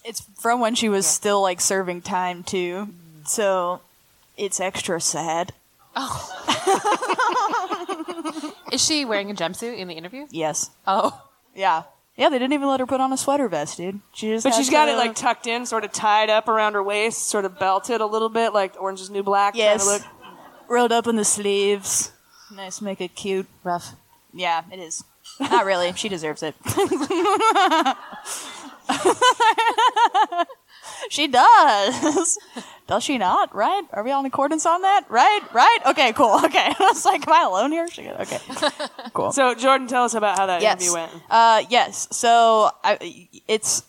It's from when she was still like serving time too, so it's extra sad. Oh. Is she wearing a jumpsuit in the interview? Yes. Oh. Yeah. Yeah, they didn't even let her put on a sweater vest, dude. She just But had she's got to- it like tucked in, sort of tied up around her waist, sort of belted a little bit, like Orange is New Black. trying to Yes. look. rolled up in the sleeves. Nice, make it cute. Rough. Yeah, it is. Not really. She deserves it. she does. Does she not? Right? Are we all in accordance on that? Right? Right? Okay, cool. Okay. I was like, am I alone here? She good. Okay. Cool. So, Jordan, tell us about how that yes. interview went. Uh, yes. So I, it's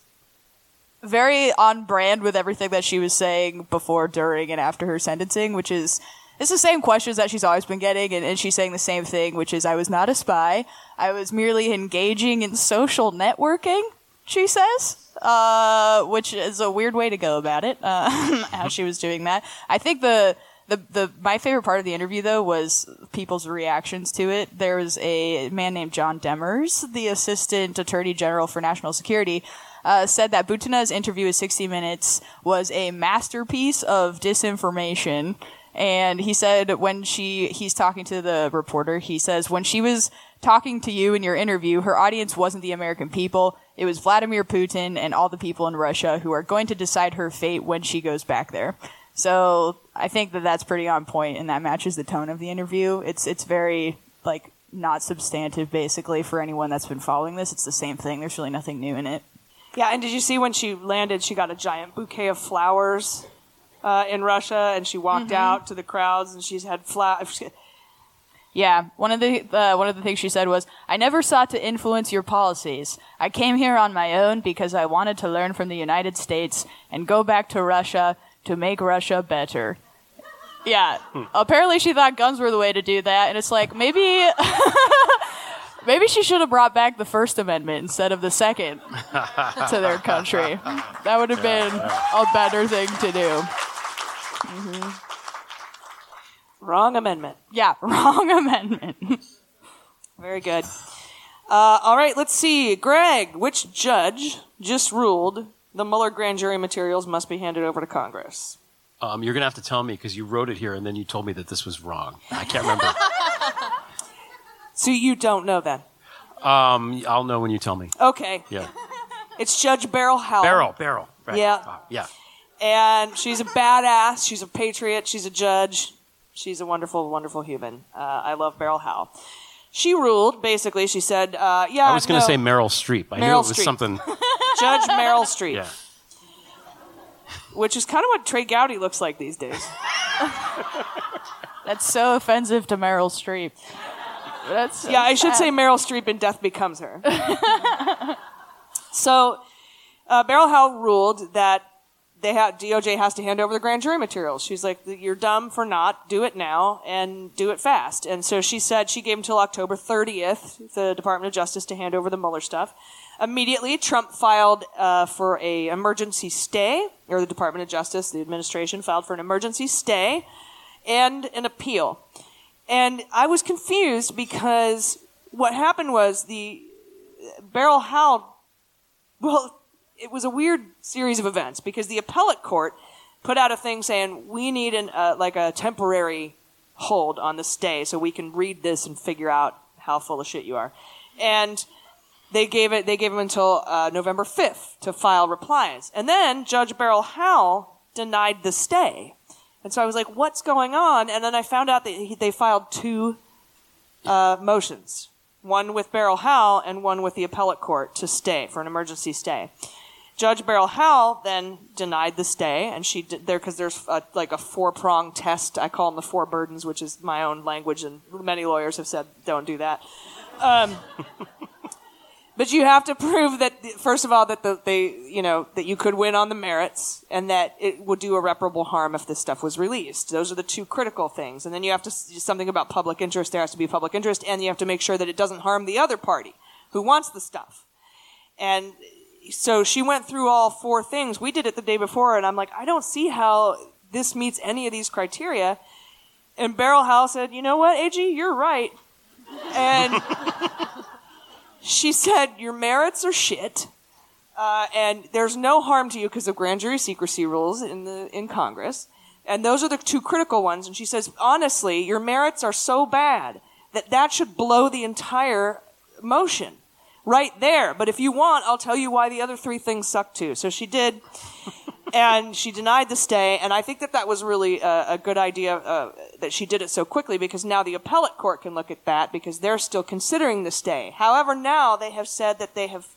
very on brand with everything that she was saying before, during, and after her sentencing, which is it's the same questions that she's always been getting, and, and she's saying the same thing, which is, "I was not a spy. I was merely engaging in social networking." She says. Uh, which is a weird way to go about it. Uh, how she was doing that. I think the the the my favorite part of the interview though was people's reactions to it. There was a man named John Demers, the assistant attorney general for national security, uh, said that Butina's interview with 60 Minutes was a masterpiece of disinformation. And he said when she he's talking to the reporter, he says when she was talking to you in your interview, her audience wasn't the American people. It was Vladimir Putin and all the people in Russia who are going to decide her fate when she goes back there. So I think that that's pretty on point, and that matches the tone of the interview. It's it's very like not substantive, basically, for anyone that's been following this. It's the same thing. There's really nothing new in it. Yeah, and did you see when she landed, she got a giant bouquet of flowers uh, in Russia, and she walked Mhm. out to the crowds, and she's had flowers. Yeah, one of the uh, one of the things she said was, "I never sought to influence your policies. I came here on my own because I wanted to learn from the United States and go back to Russia to make Russia better." Yeah, apparently she thought guns were the way to do that, and it's like maybe maybe she should have brought back the First Amendment instead of the Second to their country. That would have been a better thing to do. hmm Wrong amendment. Yeah, wrong amendment. Very good. Uh, all right, let's see. Greg, which judge just ruled the Mueller grand jury materials must be handed over to Congress? Um, you're going to have to tell me because you wrote it here and then you told me that this was wrong. I can't remember. So you don't know then? um, I'll know when you tell me. Okay. Yeah. It's Judge Beryl Howell. Beryl, barrel. Right. Yeah. Ah, yeah. And she's a badass. She's a patriot. She's a judge. She's a wonderful, wonderful human. Uh, I love Beryl Howell. She ruled, basically, she said, uh, yeah. I was going to no. say Meryl Streep. I knew it was Streep. something. Judge Meryl Streep. Yeah. Which is kind of what Trey Gowdy looks like these days. That's so offensive to Meryl Streep. That's so yeah, I should sad. say Meryl Streep in Death Becomes Her. so, uh, Beryl Howell ruled that they ha- DOJ has to hand over the grand jury materials. She's like, "You're dumb for not. Do it now and do it fast." And so she said she gave until October 30th the Department of Justice to hand over the Mueller stuff. Immediately, Trump filed uh, for a emergency stay, or the Department of Justice, the administration filed for an emergency stay and an appeal. And I was confused because what happened was the Beryl Howell, well, it was a weird series of events because the appellate court put out a thing saying we need an uh, like a temporary hold on the stay so we can read this and figure out how full of shit you are. And they gave it they gave him until uh, November 5th to file replies. And then Judge Beryl Howell denied the stay. And so I was like, what's going on? And then I found out that he, they filed two uh, motions one with Beryl Howell and one with the appellate court to stay for an emergency stay. Judge Beryl Howell then denied the stay, and she did there because there's a, like a four prong test. I call them the four burdens, which is my own language, and many lawyers have said don't do that. Um, but you have to prove that first of all that the, they you know that you could win on the merits and that it would do irreparable harm if this stuff was released those are the two critical things and then you have to something about public interest there has to be public interest and you have to make sure that it doesn't harm the other party who wants the stuff and so she went through all four things. We did it the day before and i'm like i don't see how this meets any of these criteria. And beryl howell said you know what ag you're right. And she said your merits are shit, uh, and there's no harm to you because of grand jury secrecy rules in the in Congress, and those are the two critical ones. And she says honestly, your merits are so bad that that should blow the entire motion right there. But if you want, I'll tell you why the other three things suck too. So she did. and she denied the stay. And I think that that was really a, a good idea uh, that she did it so quickly because now the appellate court can look at that because they're still considering the stay. However, now they have said that they have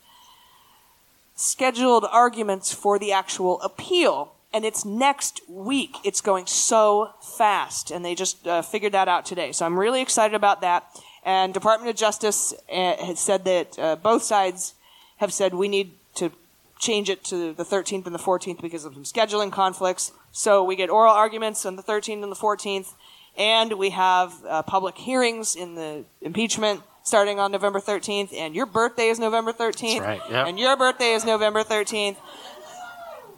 scheduled arguments for the actual appeal. And it's next week. It's going so fast. And they just uh, figured that out today. So I'm really excited about that. And Department of Justice uh, has said that uh, both sides have said we need to change it to the 13th and the 14th because of some scheduling conflicts. So we get oral arguments on the 13th and the 14th, and we have uh, public hearings in the impeachment starting on November 13th. And your birthday is November 13th, That's right, yep. and your birthday is November 13th.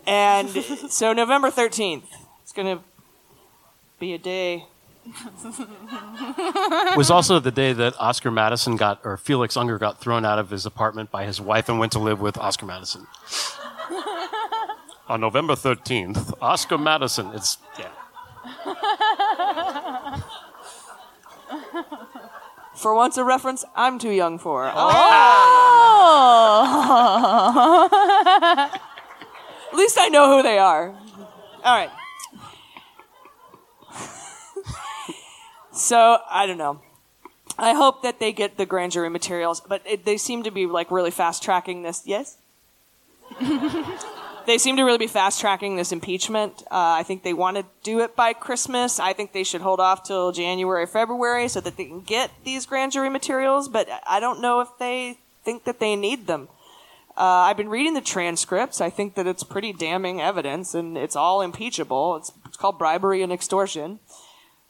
And so November 13th, it's going to be a day. Was also the day that Oscar Madison got, or Felix Unger got thrown out of his apartment by his wife and went to live with Oscar Madison. On November 13th, Oscar Madison, it's, yeah. For once, a reference I'm too young for. Oh. oh. At least I know who they are. All right. So I don't know. I hope that they get the grand jury materials, but it, they seem to be like really fast tracking this. Yes. they seem to really be fast tracking this impeachment. Uh, I think they want to do it by Christmas. I think they should hold off till January, February, so that they can get these grand jury materials. But I don't know if they think that they need them. Uh, I've been reading the transcripts. I think that it's pretty damning evidence, and it's all impeachable. It's, it's called bribery and extortion.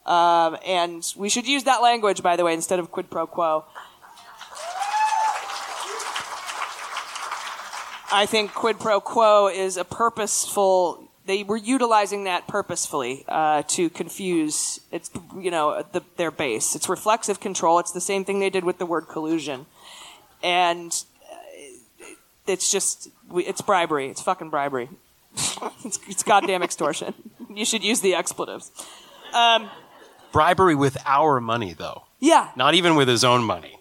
Um, and we should use that language, by the way, instead of quid pro quo. I think quid pro quo is a purposeful. They were utilizing that purposefully uh, to confuse. It's you know the, their base. It's reflexive control. It's the same thing they did with the word collusion, and uh, it's just it's bribery. It's fucking bribery. it's, it's goddamn extortion. You should use the expletives. Um, Bribery with our money, though. yeah, Not even with his own money.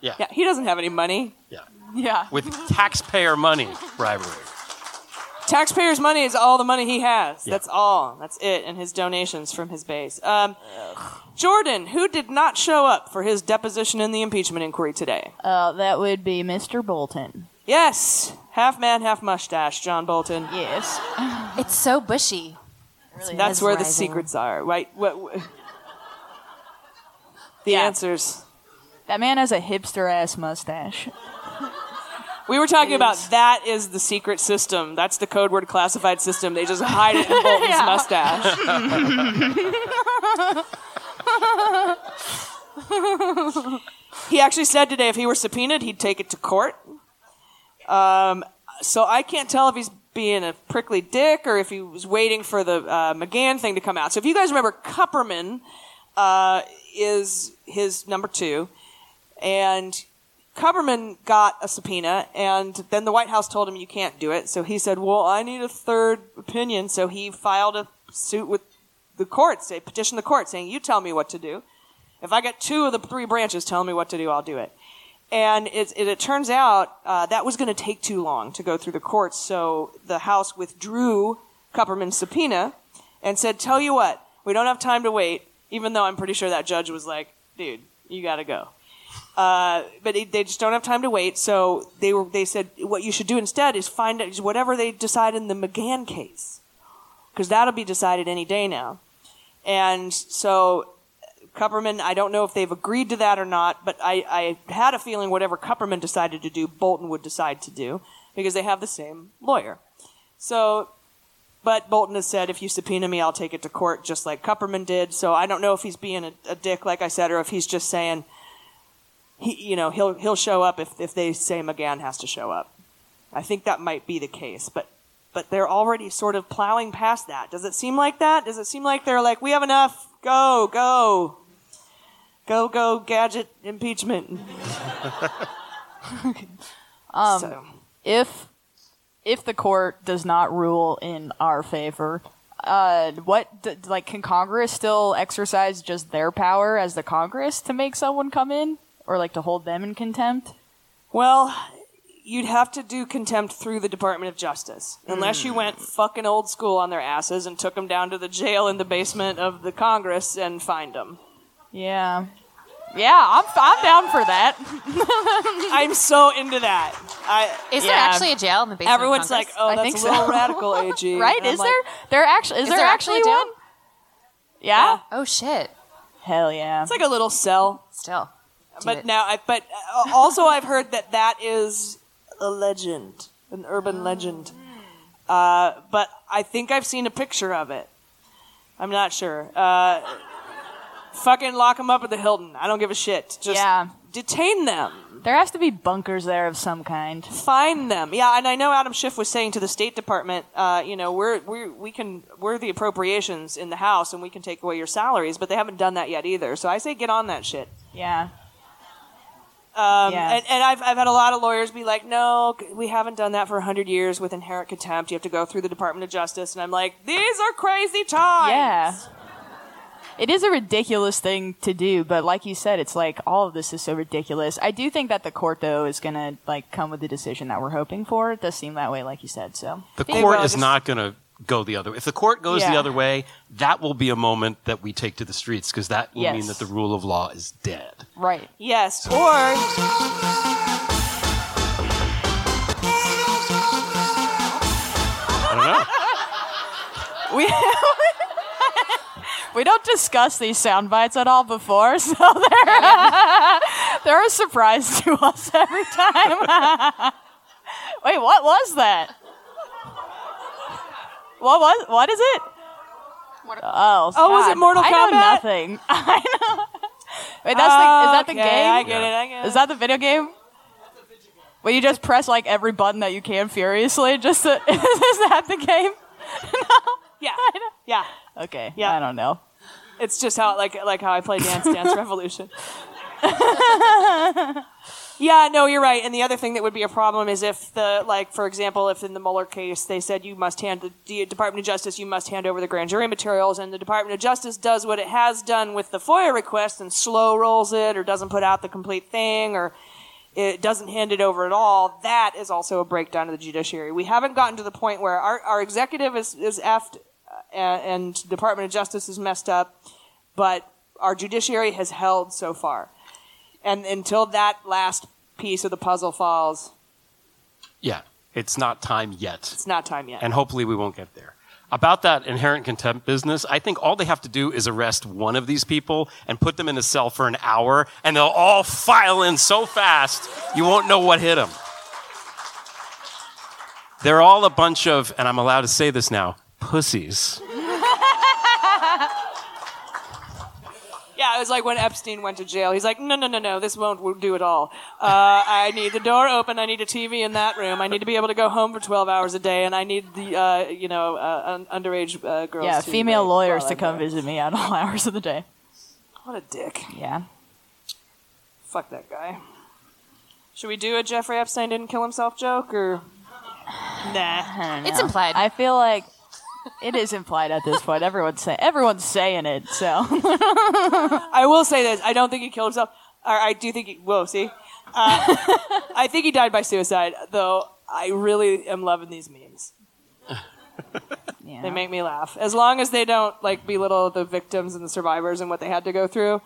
Yeah. yeah. He doesn't have any money. Yeah. Yeah. With taxpayer money, bribery. Taxpayers' money is all the money he has. That's all. That's it, and his donations from his base. Um, Jordan, who did not show up for his deposition in the impeachment inquiry today? Uh, that would be Mr. Bolton. Yes, half man, half mustache, John Bolton. Yes. It's so bushy. That's where the secrets are. Right? What, what- the answers. That man has a hipster ass mustache. We were talking about that is the secret system. That's the code word classified system. They just hide it in Bolton's Yeah. mustache. he actually said today if he were subpoenaed, he'd take it to court. Um, so I can't tell if he's being a prickly dick or if he was waiting for the uh, McGahn thing to come out. So if you guys remember, Kupperman uh, is his number two, and Kupperman got a subpoena, and then the White House told him you can't do it. So he said, "Well, I need a third opinion." So he filed a suit with the courts, a petition the court saying, "You tell me what to do. If I get two of the three branches telling me what to do, I'll do it." And it, it, it turns out uh, that was going to take too long to go through the courts, so the House withdrew Kupperman's subpoena and said, "Tell you what, we don't have time to wait." Even though I'm pretty sure that judge was like, "Dude, you got to go." Uh, but it, they just don't have time to wait, so they were. They said what you should do instead is find out whatever they decide in the McGahn case, because that'll be decided any day now. And so Kupperman, I don't know if they've agreed to that or not, but I, I had a feeling whatever Kupperman decided to do, Bolton would decide to do, because they have the same lawyer. So, but Bolton has said, if you subpoena me, I'll take it to court, just like Kupperman did. So I don't know if he's being a, a dick, like I said, or if he's just saying, he, you know, he'll he'll show up if if they say McGahn has to show up. I think that might be the case, but but they're already sort of plowing past that. Does it seem like that? Does it seem like they're like, we have enough, go, go, go, go, gadget impeachment? Um, So- if if the court does not rule in our favor, uh, what d- like can Congress still exercise just their power as the Congress to make someone come in or like to hold them in contempt? Well, you'd have to do contempt through the Department of Justice, unless you went fucking old school on their asses and took them down to the jail in the basement of the Congress and fined them. Yeah. Yeah, I'm I'm down for that. I'm so into that. I, Is there actually a jail in the basement? Everyone's Congress? like, oh, that's a little radical, AG. right? And I'm Is like, there? There actually is, Is there actually a jail? one? Yeah. Oh shit. Hell yeah. It's like a little cell. Still. But now, I, but uh, also I've heard that that is a legend, an urban legend. Uh, but I think I've seen a picture of it. I'm not sure. Uh, fucking lock them up at the Hilton. I don't give a shit. Just Yeah. detain them. There has to be bunkers there of some kind. Find them. Yeah, and I know Adam Schiff was saying to the State Department, uh, you know, we're we we can we're the appropriations in the House and we can take away your salaries, but they haven't done that yet either. So I say get on that shit. Yeah. Um, Yeah. and, and I've, I've had a lot of lawyers be like, no, we haven't done that for 100 years with inherent contempt. You have to go through the Department of Justice. And I'm like, these are crazy times. Yeah. It is a ridiculous thing to do, but like you said, it's like all of this is so ridiculous. I do think that the court though is gonna like come with the decision that we're hoping for. It does seem that way, like you said. So The Big court Brother is just- not going to go the other way. If the court goes the other way, that will be a moment that we take to the streets because that will mean that the rule of law is dead. Right. Yes. Or I don't know. we we don't discuss these sound bites at all before, so they're they're a surprise to us every time. Wait, what was that? What was? What is it? Oh, Oh, was it. Mortal I know Kombat? nothing. I know. Wait, that's the, is that the Okay, game? I get it, I get it. Is that the video game? Where you just press like every button that you can furiously, just to, is that the game? Yeah, yeah. Okay, Yeah. I don't know. It's just how like like how I play Dance Dance Revolution. yeah, no, you're right. And the other thing that would be a problem is if the like, for example, if in the Mueller case they said you must hand the the Department of Justice, you must hand over the grand jury materials, and the Department of Justice does what it has done with the FOIA request and slow rolls it, or doesn't put out the complete thing, or it doesn't hand it over at all. That is also a breakdown of the judiciary. We haven't gotten to the point where our, our executive is is effed, uh, and Department of Justice is messed up, but our judiciary has held so far. And until that last piece of the puzzle falls, Yeah, it's not time yet. it's not time yet. And hopefully we won't get there. About that inherent contempt business, I think all they have to do is arrest one of these people and put them in a cell for an hour, and they'll all file in so fast you won't know what hit them. They're all a bunch of, and I'm allowed to say this now, pussies. Yeah, it was like when Epstein went to jail. He's like, no, no, no, no, this won't do at all. Uh, I need the door open. I need a TV in that room. I need to be able to go home for 12 hours a day, and I need the, uh, you know, uh, un- underage uh, girls. Yeah, to female rape lawyers to come there. visit me at all hours of the day. What a dick. Yeah. Fuck that guy. Should we do a Jeffrey Epstein didn't kill himself joke, or nah? It's implied. I feel like it is implied at this point. Everyone's saying everyone's saying it. So I will say this: I don't think he killed himself. Or I do think he. Whoa, see, uh, I think he died by suicide. Though I really am loving these memes. They make me laugh. As long as they don't like belittle the victims and the survivors and what they had to go through.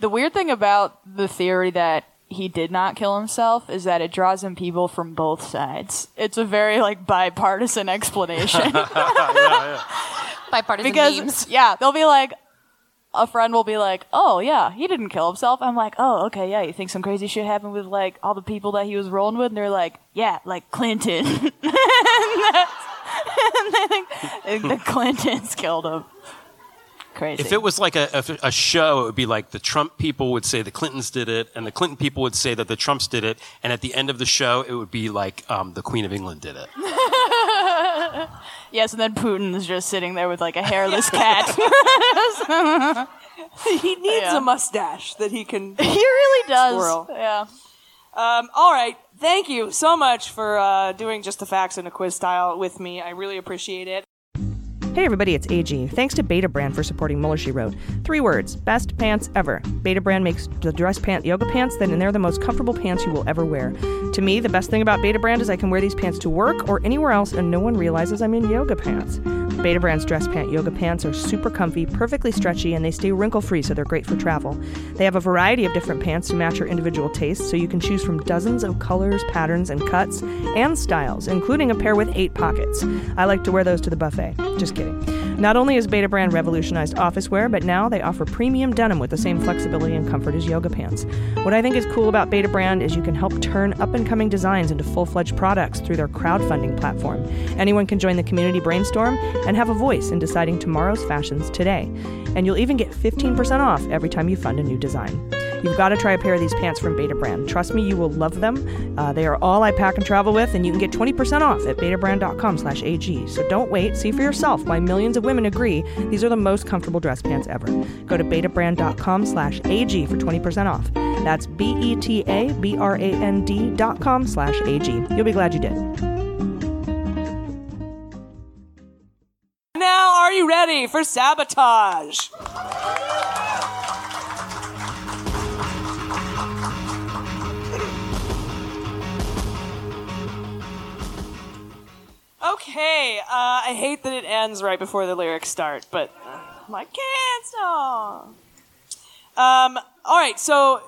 the weird thing about the theory that he did not kill himself is that it draws in people from both sides. It's a very like bipartisan explanation. Bipartisan because memes. yeah, they'll be like, a friend will be like, "Oh yeah, he didn't kill himself." I'm like, "Oh okay, yeah." You think some crazy shit happened with like all the people that he was rolling with? And they're like, "Yeah, like Clinton." and they think the Clintons killed him. Crazy. If it was like a, a, a show, it would be like the Trump people would say the Clintons did it, and the Clinton people would say that the Trumps did it, and at the end of the show, it would be like um, the Queen of England did it. yes, and then Putin's just sitting there with like a hairless cat. he needs Yeah. a mustache that he can. he really does. Swirl. Yeah. Um, all right. Thank you so much for uh, doing just the facts in a quiz style with me. I really appreciate it. Hey everybody, it's AG. Thanks to Betabrand for supporting Mueller She Wrote. Three words: best pants ever. Betabrand makes the dress pant yoga pants, then and they're the most comfortable pants you will ever wear. To me, the best thing about Betabrand is I can wear these pants to work or anywhere else, and no one realizes I'm in yoga pants. Betabrand's dress pant yoga pants are super comfy, perfectly stretchy, and they stay wrinkle free, so they're great for travel. They have a variety of different pants to match your individual tastes, so you can choose from dozens of colors, patterns, and cuts, and styles, including a pair with eight pockets. I like to wear those to the buffet. Just kidding. Not only has Betabrand revolutionized office wear, but now they offer premium denim with the same flexibility and comfort as yoga pants. What I think is cool about Betabrand is you can help turn up and coming designs into full fledged products through their crowdfunding platform. Anyone can join the community brainstorm and have a voice in deciding tomorrow's fashions today. And you'll even get 15% off every time you fund a new design. You've got to try a pair of these pants from Betabrand. Trust me, you will love them. Uh, they are all I pack and travel with, and you can get 20% off at betabrand.com slash AG. So don't wait. See for yourself why millions of women agree these are the most comfortable dress pants ever. Go to betabrand.com slash AG for 20% off. That's B-E-T-A-B-R-A-N-D dot com slash AG. You'll be glad you did. Now, are you ready for sabotage? Okay, uh, I hate that it ends right before the lyrics start, but uh, like, can't stop. Um, all right, so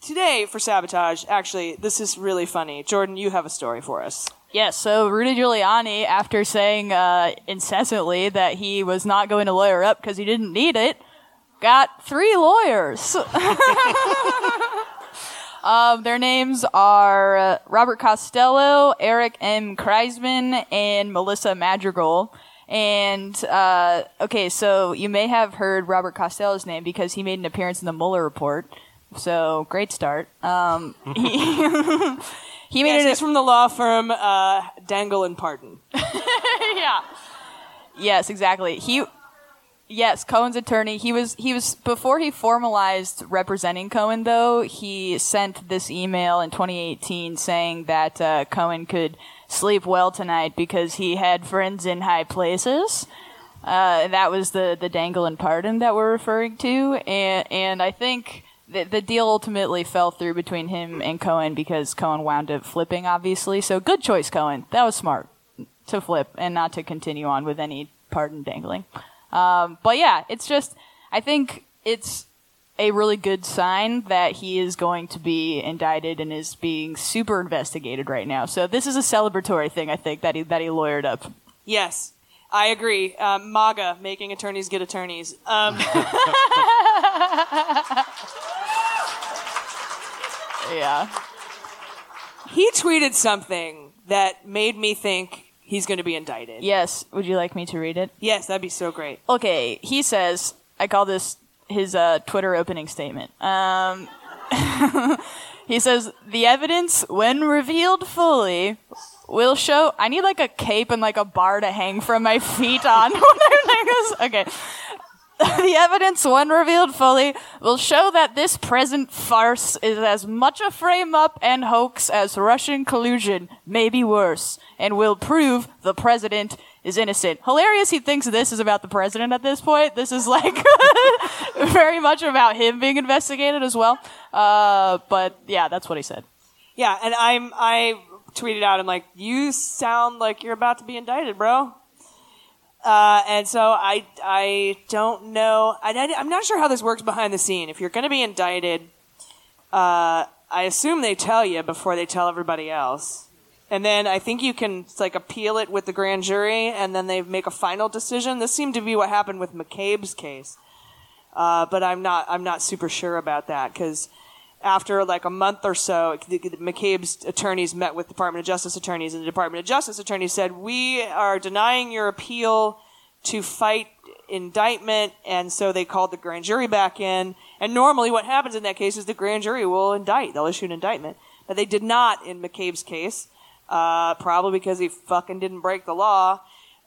today for sabotage, actually, this is really funny. Jordan, you have a story for us. Yes, so Rudy Giuliani, after saying uh, incessantly that he was not going to lawyer up because he didn't need it, got three lawyers. um, their names are uh, Robert Costello, Eric M. Creizman, and Melissa Madrigal. And uh, okay, so you may have heard Robert Costello's name because he made an appearance in the Mueller report. So great start. Um, he, he made Yes, it. he's from the law firm uh, Dangle and Pardon. yeah. Yes, exactly. He Yes, Cohen's attorney. He was he was before he formalized representing Cohen though, he sent this email in 2018 saying that uh, Cohen could sleep well tonight because he had friends in high places. Uh, that was the the dangle and pardon that we're referring to, and and I think the, the deal ultimately fell through between him and Cohen because Cohen wound up flipping, obviously. So good choice, Cohen. That was smart to flip and not to continue on with any pardon dangling. Um, but yeah, it's just I think it's a really good sign that he is going to be indicted and is being super investigated right now. So this is a celebratory thing, I think, that he that he lawyered up. Yes, I agree. Um, MAGA, making attorneys get attorneys. Um, yeah. He tweeted something that made me think he's going to be indicted. Yes. Would you like me to read it? Yes, that'd be so great. Okay. He says, I call this his uh, Twitter opening statement. Um, he says, the evidence, when revealed fully, will show. I need like a cape and like a bar to hang from my feet on when I'm like. Okay. the evidence, when revealed fully, will show that this present farce is as much a frame up and hoax as Russian collusion, maybe worse, and will prove the president is innocent. Hilarious he thinks this is about the president at this point. This is like very much about him being investigated as well. Uh, but yeah, that's what he said. Yeah, and I'm I tweeted out, I'm like, you sound like you're about to be indicted, bro. Uh, and so I I don't know. I, I'm not sure how this works behind the scene. If you're going to be indicted, uh, I assume they tell you before they tell everybody else. And then I think you can like appeal it with the grand jury, and then they make a final decision. This seemed to be what happened with McCabe's case, uh, but I'm not I'm not super sure about that because after like a month or so, McCabe's attorneys met with Department of Justice attorneys, and the Department of Justice attorneys said, "We are denying your appeal to fight indictment," and so they called the grand jury back in. And normally, what happens in that case is the grand jury will indict; they'll issue an indictment, but they did not in McCabe's case, uh, probably because he fucking didn't break the law.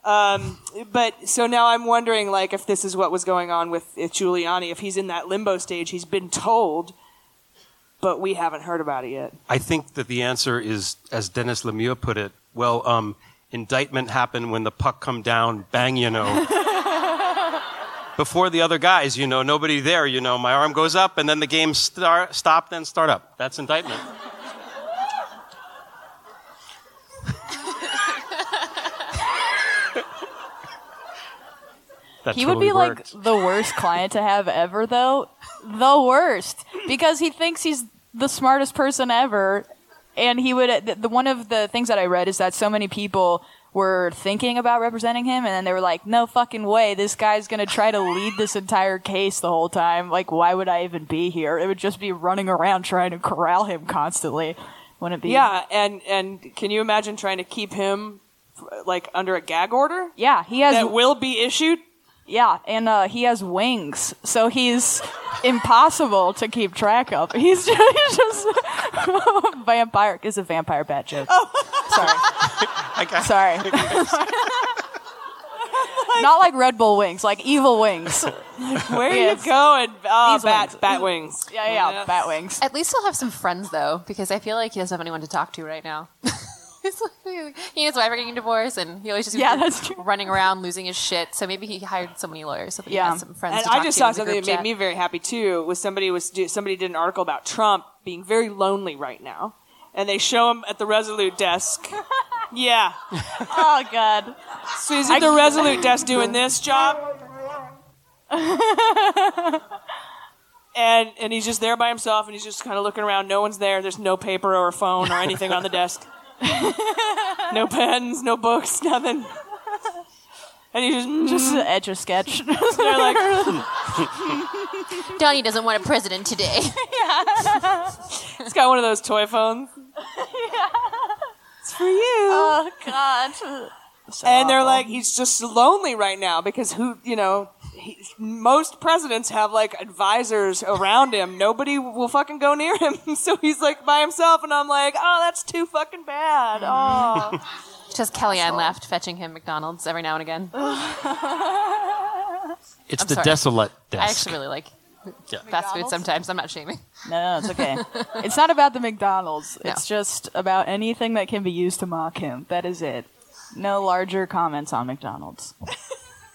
Um, but so now I'm wondering, like, if this is what was going on with Giuliani, if he's in that limbo stage, he's been told but we haven't heard about it yet. I think that the answer is, as Dennis Lemieux put it, well, um, indictment happened when the puck come down, bang, you know. Before the other guys, you know, nobody there, you know, my arm goes up and then the game start, stop, then start up. That's indictment. That he totally would be worked. like the worst client to have ever, though. The worst. Because he thinks he's the smartest person ever. And he would, the, the, one of the things that I read is that so many people were thinking about representing him, and then they were like, no fucking way, this guy's gonna try to lead this entire case the whole time. Like, why would I even be here? It would just be running around trying to corral him constantly. Wouldn't it be? Yeah, and and can you imagine trying to keep him like under a gag order? Yeah, he has that will be issued. Yeah, and uh, he has wings, so he's impossible to keep track of. He's just, he's just vampire. Is a vampire bat joke. Sorry, sorry. Not like Red Bull wings, like evil wings. Where are you going? Oh, These bat wings. bat wings. Yeah, yeah, bat wings. At least he'll have some friends though, because I feel like he doesn't have anyone to talk to right now. He and his wife are getting divorced, and he always just Yeah, that's running around losing his shit. So maybe he hired so many lawyers, so Yeah, has some friends. and I just saw something that made chat. me very happy too. Was somebody was somebody did an article about Trump being very lonely right now, and they show him at the Resolute desk Yeah. oh God. So he's at the Resolute desk doing this job. and and he's just there by himself and he's just kind of looking around. No one's there. There's no paper or phone or anything on the desk. no pens, no books, nothing. And he just mm. Just an etch a sketch. They're like, Donnie doesn't want a president today. yeah. He's got one of those toy phones. yeah. It's for you. Oh God. and they're like, he's just lonely right now because who, you know, he, most presidents have like advisors around him. Nobody will fucking go near him. So he's like by himself, and I'm like, oh, that's too fucking bad. Oh. Just Kellyanne left, fetching him McDonald's every now and again. It's I'm the sorry. desolate I actually really like Yeah. fast food sometimes. I'm not shaming. No, it's okay. it's not about the McDonald's. No. It's just about anything that can be used to mock him. That is it. No larger comments on McDonald's.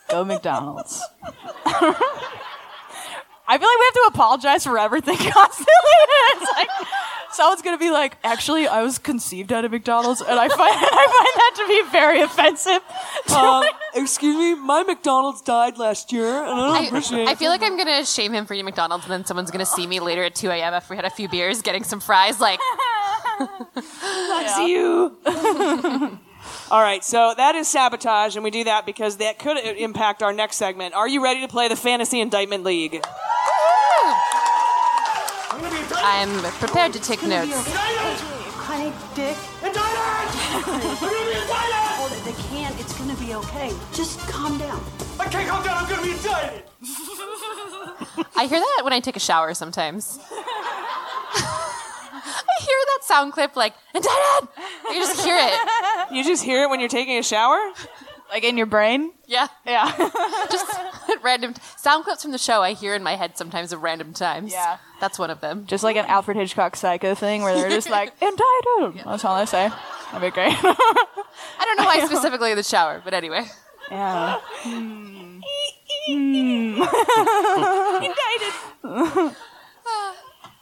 Go McDonald's. I feel like we have to apologize for everything constantly. it's like someone's gonna be like, "Actually, I was conceived at a McDonald's, and I find I find that to be very offensive." Um, excuse me, my McDonald's died last year, and I don't I, appreciate I feel like I'm gonna shame him for eating McDonald's, and then someone's gonna see me later at 2 a.m. after we had a few beers, getting some fries. Like, That's you. All right, so that is sabotage, and we do that because that could impact our next segment. Are you ready to play the Fantasy Indictment League? I'm prepared to take notes. Honey, Dick. Indicted! Hold it. They can't. It's gonna be okay. Just calm down. I can't calm down. I'm gonna be indicted. I hear that when I take a shower sometimes. Hear that sound clip like, indicted! You just hear it. You just hear it when you're taking a shower? Like in your brain? Yeah. Yeah. just random sound clips from the show I hear in my head sometimes at random times. Yeah. That's one of them. Just like an Alfred Hitchcock psycho thing where they're just like, entitled. That's all I say. That'd be great. I don't know why specifically the shower, but anyway. yeah. Hmm. Hmm. Indicted.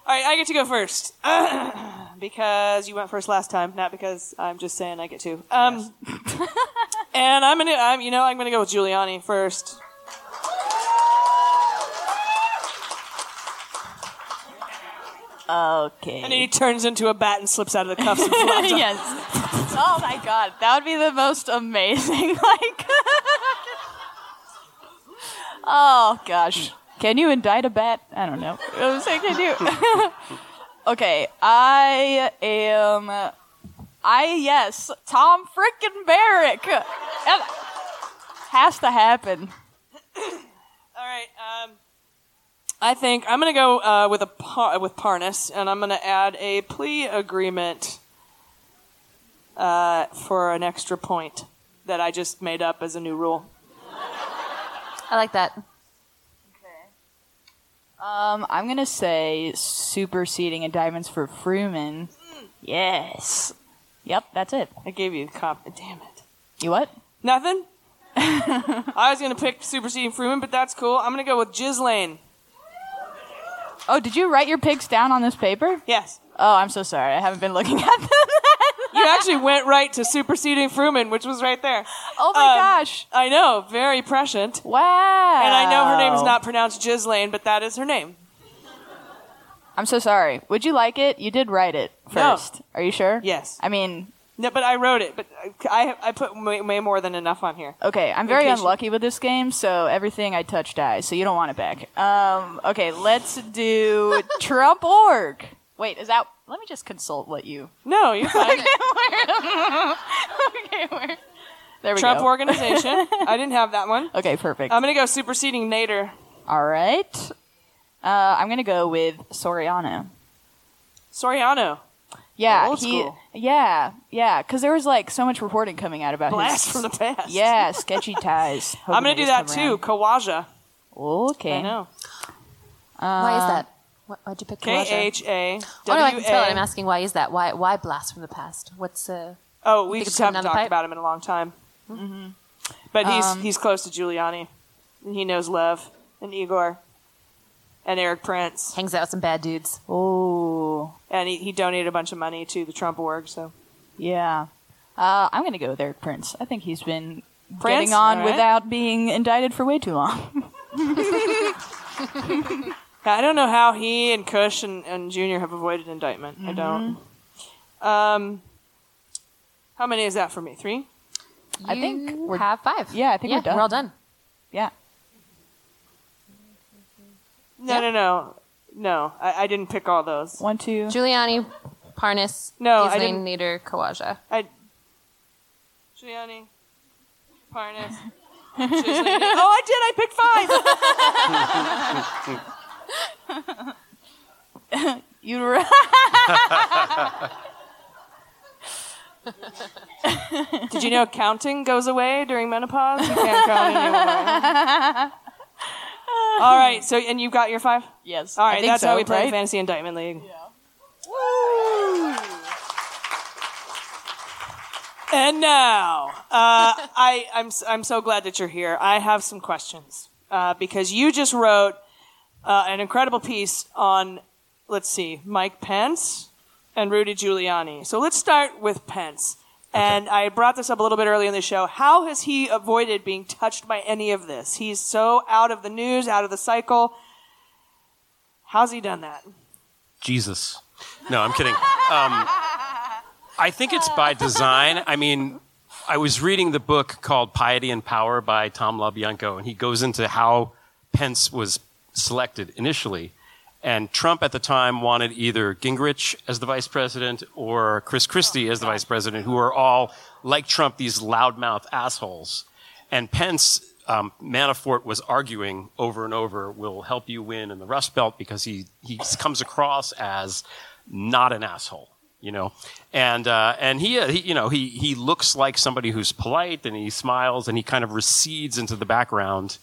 All right, I get to go first because you went first last time, not because I'm just saying I get to. Um, and I'm gonna, I'm, you know, I'm gonna go with Giuliani first. Okay. And then he turns into a bat and slips out of the cuffs and flies off. yes. Oh my god, that would be the most amazing. Like, oh gosh, can you indict a bat? I don't know. I was saying, can you? okay, I am. I yes, Tom frickin' Barrack. It has to happen. All right. Um, I think I'm going to go uh, with a par- with Parnas, and I'm going to add a plea agreement uh, for an extra point that I just made up as a new rule. I like that. Um, I'm gonna say superseding diamonds for Fruman. Yes. Yep, that's it. I gave you a cop. Damn it. You what? Nothing. I was to pick superseding Fruman, but that's cool. I'm to go with Ghislaine. Oh, did you write your picks down on this paper? Yes. Oh, I'm so sorry. I haven't been looking at them. You actually went right to superseding Fruman, which was right there. Oh my Um, gosh. I know, very prescient. Wow. And I know her name is not pronounced Ghislaine, but that is her name. I'm so sorry. Would you like it? You did write it first. No. Are you sure? Yes. I mean, No, but I wrote it, but I I put way, way more than enough on here. okay, I'm very unlucky with this game, so everything I touch dies, so you don't want it back. Um, okay, let's do Trump org. Wait, is that. Let me just consult what you. No, you're fine. okay, where? There we go. Trump go. organization. I didn't have that one. Okay, perfect. I'm gonna go superseding Nader. All right. Uh, I'm gonna go with Soriano. Soriano. Yeah, Old he. school. Yeah, yeah, because there was like so much reporting coming out about Blast his from the past. Yeah, sketchy ties. I'm gonna do that too. come Khawaja. Okay. I know. Why is that? Why, why'd you pick K Khawaja? H A Oh no, I can W spell it. I'm asking why is that? Why why blast from the past? What's uh? Oh, we just haven't talked pipe? about him in a long time. But he's Um, he's close to Giuliani, and he knows Lev and Igor and Erik Prince, Hangs out with some bad dudes. Oh, and he, he donated a bunch of money to the Trump org. So yeah. Uh, I'm going to go with Erik Prince. I think he's been Prince? getting on All right. without being indicted for way too long. I don't know how he and Cush and, and Junior have avoided indictment. I don't. Um, how many is that for me? Three? I think we're have five. Yeah, I think Yeah, we're done. we're all done. Yeah. No, no, no, no. I, I didn't pick all those. One, two. Giuliani, Parnas, No, I didn't- Nader, Khawaja. I. Giuliani, Parnas. Oh, I did. I picked five. you. Did you know counting goes away during menopause? You can't count anymore. All right. So, and you've got your five? Yes. All right. I right. think That's how we play right? Fantasy Indictment League. And now, uh, I, I'm, I'm so glad that you're here. I have some questions uh, because you just wrote uh, an incredible piece on, let's see, Mike Pence and Rudy Giuliani. So let's start with Pence. And I brought this up a little bit earlier in the show. How has he avoided being touched by any of this? He's so out of the news, out of the cycle. How's he done that? Jesus. No, I'm kidding. Um, I think it's by design. I mean, I was reading the book called Piety and Power by Tom LoBianco, and he goes into how Pence was selected initially. And Trump at the time wanted either Gingrich as the vice president or Chris Christie as the vice president, who are all, like Trump, these loudmouth assholes. And Pence, um, Manafort was arguing over and over, will help you win in the Rust Belt because he, he comes across as not an asshole, you know? And, uh, and he, uh, he, you know, he, he looks like somebody who's polite and he smiles and he kind of recedes into the background.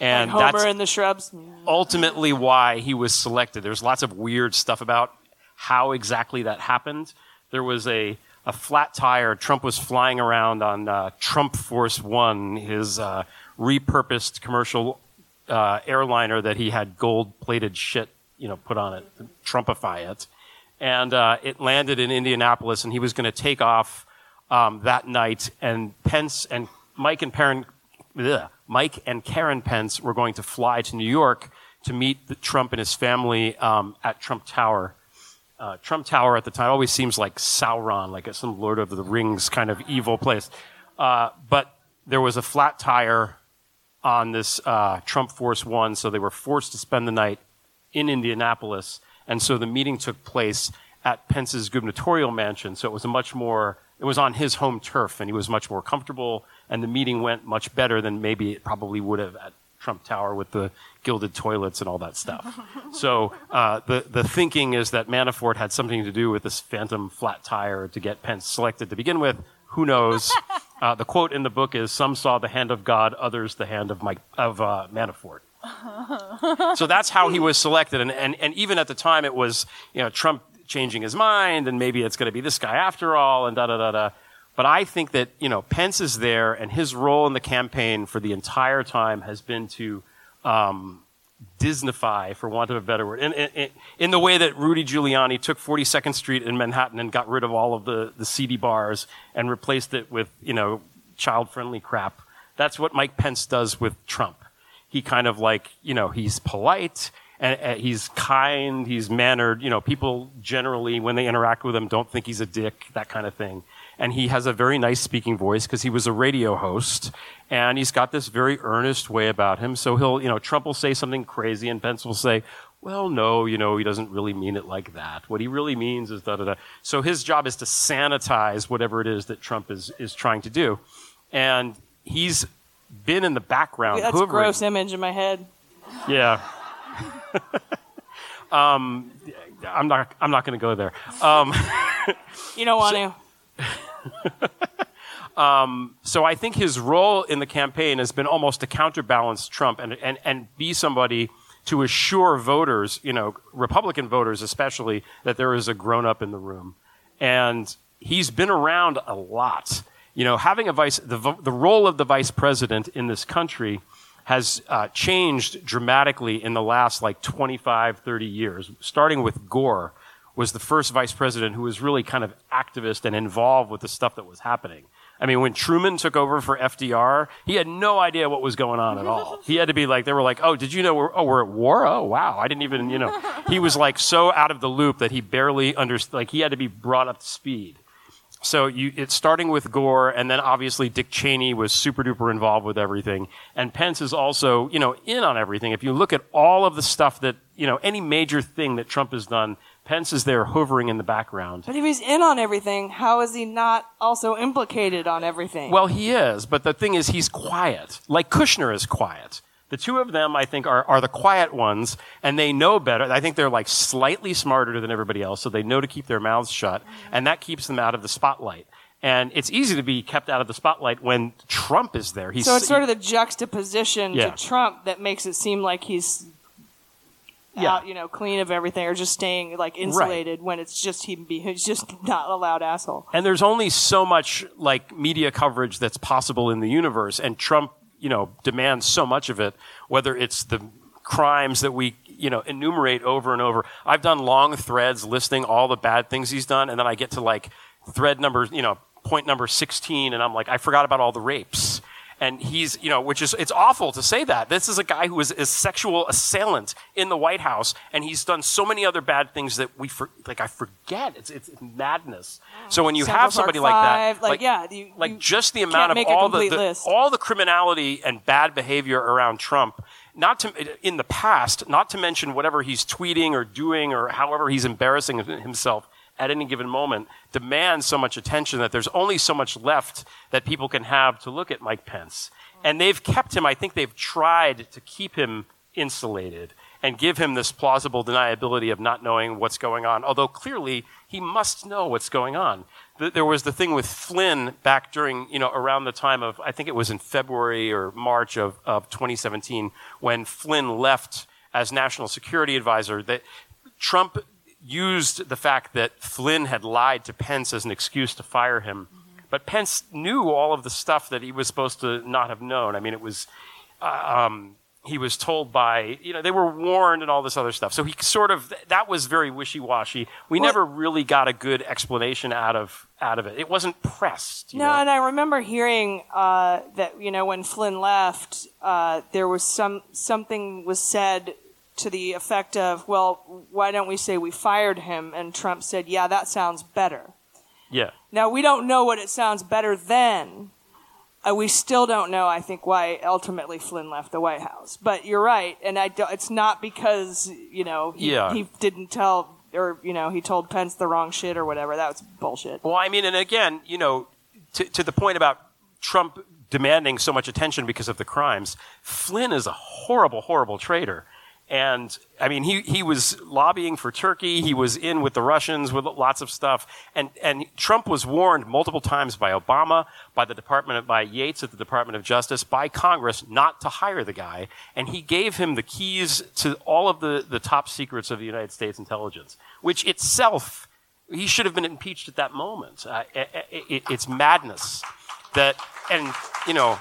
And like Homer that's, in the shrubs. ultimately why he was selected. There's lots of weird stuff about how exactly that happened. There was a, a flat tire. Trump was flying around on uh, Trump Force One, his uh, repurposed commercial uh, airliner that he had gold plated shit, you know, put on it, to Trumpify it. And uh, it landed in Indianapolis, and he was going to take off um, that night. And Pence and Mike and Perrin, Ugh. Mike and Karen Pence were going to fly to New York to meet Trump and his family um, at Trump Tower. Uh, Trump Tower at the time always seems like Sauron, like some Lord of the Rings kind of evil place. Uh, but there was a flat tire on this uh, Trump Force One, so they were forced to spend the night in Indianapolis. And so the meeting took place at Pence's gubernatorial mansion. So it was a much more, it was on his home turf, and he was much more comfortable. And the meeting went much better than maybe it probably would have at Trump Tower with the gilded toilets and all that stuff. so uh, the the thinking is that Manafort had something to do with this phantom flat tire to get Pence selected to begin with. Who knows? Uh, the quote in the book is, "Some saw the hand of God, others the hand of Mike of uh, Manafort." so that's how he was selected. And, and, and even at the time, it was, you know, Trump changing his mind and maybe it's going to be this guy after all and da da da da. But I think that, you know, Pence is there and his role in the campaign for the entire time has been to, um, Disneyfy, for want of a better word, in, in, in the way that Rudy Giuliani took 42nd Street in Manhattan and got rid of all of the, the seedy bars and replaced it with, you know, child-friendly crap. That's what Mike Pence does with Trump. He kind of like, you know, he's polite and uh, he's kind, he's mannered. You know, people generally, when they interact with him, don't think he's a dick, that kind of thing. And he has a very nice speaking voice because he was a radio host. And he's got this very earnest way about him. So he'll, you know, Trump will say something crazy and Pence will say, well, no, you know, he doesn't really mean it like that. What he really means is da da da. So his job is to sanitize whatever it is that Trump is, is trying to do. And he's been in the background. That's a gross image in my head. Yeah. um, I'm not. I'm not going to go there. Um, You don't want to. um, so I think his role in the campaign has been almost to counterbalance Trump and and and be somebody to assure voters, you know, Republican voters especially, that there is a grown up in the room, and he's been around a lot. You know, having a vice, the the role of the vice president in this country has uh, changed dramatically in the last like 25, 30 years, starting with Gore, was the first vice president who was really kind of activist and involved with the stuff that was happening. I mean, when Truman took over for FDR, he had no idea what was going on at all. He had to be like, they were like, oh, did you know we're, oh, we're at war? Oh, wow. I didn't even, you know. He was like so out of the loop that he barely understood, like he had to be brought up to speed. So you, it's starting with Gore, and then obviously Dick Cheney was super duper involved with everything, and Pence is also, you know, in on everything. If you look at all of the stuff that, you know, any major thing that Trump has done, Pence is there hovering in the background. But if he's in on everything, how is he not also implicated on everything? Well, he is, but the thing is, he's quiet. Like Kushner is quiet. The two of them, I think, are, are the quiet ones, and they know better. I think they're like slightly smarter than everybody else, so they know to keep their mouths shut, and that keeps them out of the spotlight. And it's easy to be kept out of the spotlight when Trump is there. He's so it's sort of the juxtaposition Yeah. to Trump that makes it seem like he's Yeah. out, you know, clean of everything or just staying like insulated when it's just he be he's just not a loud asshole. And there's only so much like media coverage that's possible in the universe, and Trump, you know, demands so much of it. Whether it's the crimes that we, you know, enumerate over and over. I've done long threads listing all the bad things he's done, and then I get to like thread number, you know, point number 16, and I'm like, I forgot about all the rapes. And he's, you know, which is, it's awful to say that. This is a guy who is a sexual assailant in the White House, and he's done so many other bad things that we, for, like, I forget. It's, it's madness. So when you Central have Park somebody like that, Five, like, yeah, you, like you just the amount of all the, the- all the criminality and bad behavior around Trump, not to in the past, not to mention whatever he's tweeting or doing or however he's embarrassing himself at any given moment, demands so much attention that there's only so much left that people can have to look at Mike Pence. And they've kept him, I think they've tried to keep him insulated and give him this plausible deniability of not knowing what's going on, although clearly he must know what's going on. There was the thing with Flynn back during, you know, around the time of, I think it was in February or March of, of 2017, when Flynn left as national security advisor, that Trump used the fact that Flynn had lied to Pence as an excuse to fire him. But Pence knew all of the stuff that he was supposed to not have known. I mean, it was, uh, um, he was told by, you know, they were warned and all this other stuff. So he sort of, that was very wishy-washy. We Well- never really got a good explanation out of, out of it. It wasn't pressed. you No, know? and I remember hearing uh, that you know when Flynn left, uh, there was some something was said to the effect of, "Well, why don't we say we fired him?" And Trump said, "Yeah, that sounds better." Yeah. Now we don't know what it sounds better then. Uh, we still don't know, I think, why ultimately Flynn left the White House. But you're right, and I don't, it's not because you know he, Yeah. he didn't tell or you know he told Pence the wrong shit or whatever. That was bullshit. Well, I mean, and again, you know, to, to the point about Trump demanding so much attention because of the crimes, Flynn is a horrible, horrible traitor. And I mean, he, he was lobbying for Turkey. He was in with the Russians with lots of stuff. And, and Trump was warned multiple times by Obama, by the Department of, by Yates at the Department of Justice, by Congress not to hire the guy. And he gave him the keys to all of the, the top secrets of the United States intelligence, which itself he should have been impeached at that moment. Uh, it, it, it's madness that, and you know,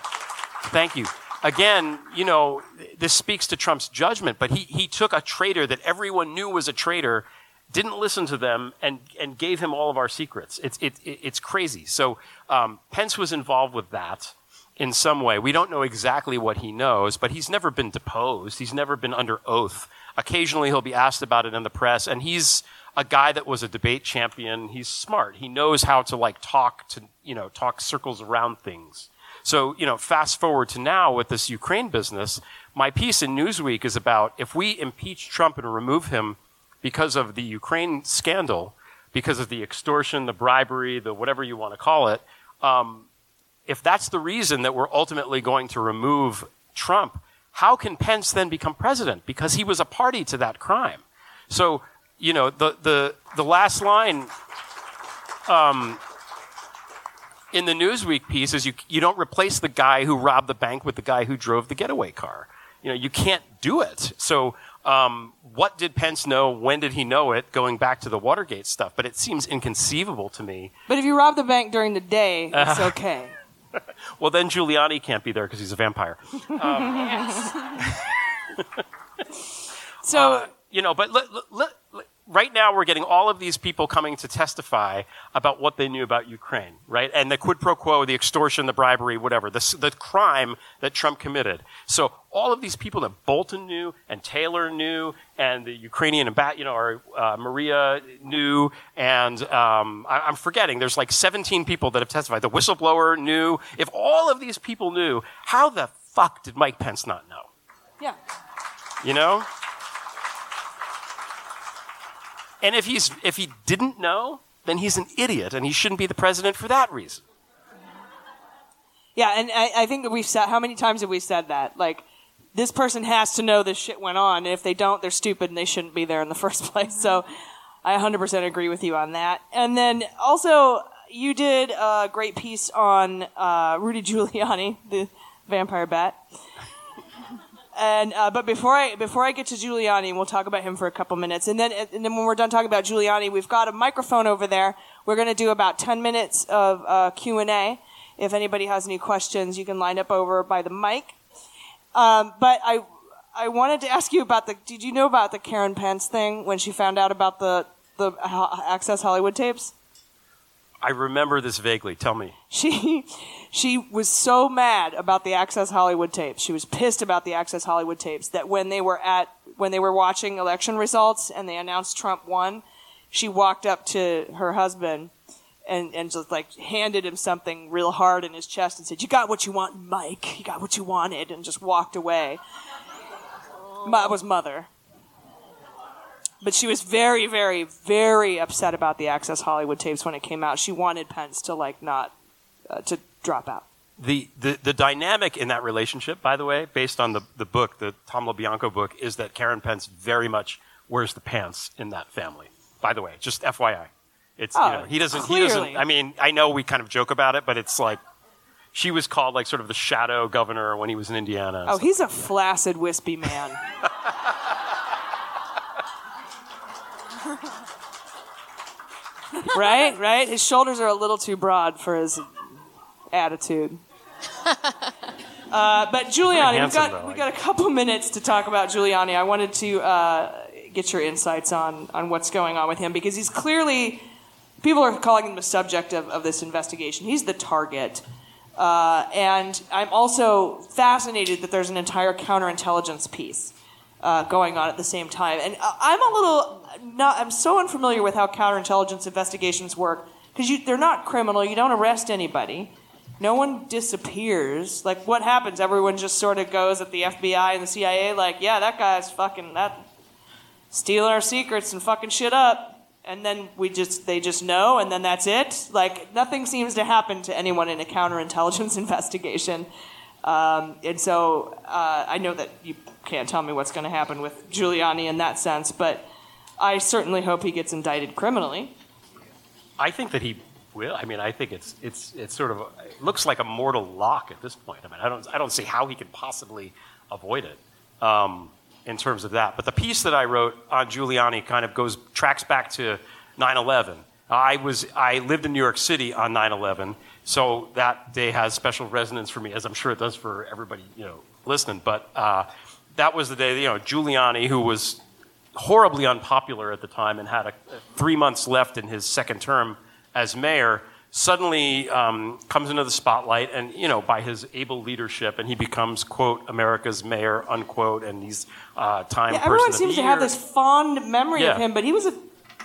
thank you. Again, you know, this speaks to Trump's judgment, but he, he took a traitor that everyone knew was a traitor, didn't listen to them, and, and gave him all of our secrets. It's, it, it, it's crazy. So um, Pence was involved with that in some way. We don't know exactly what he knows, but he's never been deposed. He's never been under oath. Occasionally he'll be asked about it in the press, and he's a guy that was a debate champion. He's smart. He knows how to like talk to, you know, talk circles around things. So, you know, fast forward to now with this Ukraine business, my piece in Newsweek is about if we impeach Trump and remove him because of the Ukraine scandal, because of the extortion, the bribery, the whatever you want to call it, um, if that's the reason that we're ultimately going to remove Trump, how can Pence then become president? Because he was a party to that crime. So, you know, the, the, the last line um, in the Newsweek piece is you, you don't replace the guy who robbed the bank with the guy who drove the getaway car. You know, you can't do it. So, um, what did Pence know? When did he know it? Going back to the Watergate stuff. But it seems inconceivable to me But if you rob the bank during the day, it's Uh, okay. Well, then Giuliani can't be there because he's a vampire. Um, So uh, you know, but let, let, let, right now we're getting all of these people coming to testify about what they knew about Ukraine, right? And the quid pro quo, the extortion, the bribery, whatever, the, the crime that Trump committed. So all of these people that Bolton knew and Taylor knew and the Ukrainian ambat, you know, or uh, Maria knew, and um, I, I'm forgetting. There's like 17 people that have testified. The whistleblower knew. If all of these people knew, how the fuck did Mike Pence not know? Yeah. You know? And if he's if he didn't know, then he's an idiot and he shouldn't be the president for that reason. Yeah, and I, I think that we've said how many times have we said that? Like, this person has to know this shit went on, and if they don't, they're stupid and they shouldn't be there in the first place. So, I 100% agree with you on that. And then also, you did a great piece on uh, Rudy Giuliani, the vampire bat. And uh, but before I before I get to Giuliani, we'll talk about him for a couple minutes, and then and then when we're done talking about Giuliani, we've got a microphone over there. We're going to do about ten minutes of uh, Q and A. If anybody has any questions, you can line up over by the mic. Um, but I I wanted to ask you about the. Did you know about the Karen Pence thing when she found out about the the Access Hollywood tapes? I remember this vaguely. Tell me. She she was so mad about the Access Hollywood tapes. She was pissed about the Access Hollywood tapes that when they were at when they were watching election results and they announced Trump won, she walked up to her husband and and just like handed him something real hard in his chest and said, "You got what you want, Mike. You got what you wanted," and just walked away. That was mother. But she was very, very, very upset about the Access Hollywood tapes when it came out. She wanted Pence to like not uh, to drop out. The, the the dynamic in that relationship, by the way, based on the, the book, the Tom LoBianco book, is that Karen Pence very much wears the pants in that family. By the way, just FYI. It's Oh, you know, he doesn't he doesn't clearly. I mean, I know we kind of joke about it, but it's like she was called like sort of the shadow governor when he was in Indiana. Oh, he's a flaccid, wispy man. right, right. His shoulders are a little too broad for his attitude. Uh, but Giuliani, we've got though, we got a couple minutes to talk about Giuliani. I wanted to uh, get your insights on on what's going on with him because he's clearly people are calling him the subject of, of this investigation. He's the target. Uh, and I'm also fascinated that there's an entire counterintelligence piece uh, going on at the same time. And I- I'm a little not. I'm so unfamiliar with how counterintelligence investigations work because they're not criminal. You don't arrest anybody. No one disappears. Like what happens? Everyone just sort of goes at the FBI and the CIA. Like, yeah, that guy's fucking that stealing our secrets and fucking shit up. And then we just they just know, and then that's it. Like nothing seems to happen to anyone in a counterintelligence investigation. Um, and so uh, I know that you can't tell me what's going to happen with Giuliani in that sense, but I certainly hope he gets indicted criminally. I think that he will. I mean, I think it's it's it's sort of a, it looks like a mortal lock at this point. I mean, I don't I don't see how he can possibly avoid it um, in terms of that. But the piece that I wrote on Giuliani kind of goes tracks back to 9/11. I was I lived in New York City on 9/11, so that day has special resonance for me, as I'm sure it does for everybody you know listening. But uh, that was the day you know Giuliani, who was horribly unpopular at the time and had a, three months left in his second term as mayor, suddenly um, comes into the spotlight and, you know, by his able leadership, and he becomes, quote, America's mayor, unquote, and he's uh, Time Yeah, everyone seems to have this fond memory of him, but he was an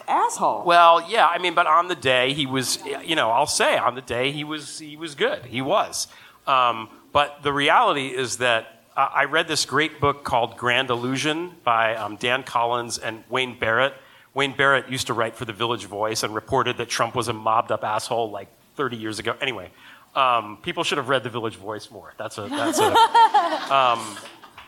asshole. Well, yeah, I mean, but on the day he was, you know, I'll say on the day he was, he was good. He was. Um, but the reality is that uh, I read this great book called Grand Illusion by um, Dan Collins and Wayne Barrett. Wayne Barrett used to write for the Village Voice and reported that Trump was a mobbed up asshole like 30 years ago. Anyway, um, people should have read the Village Voice more. That's a, that's a, um,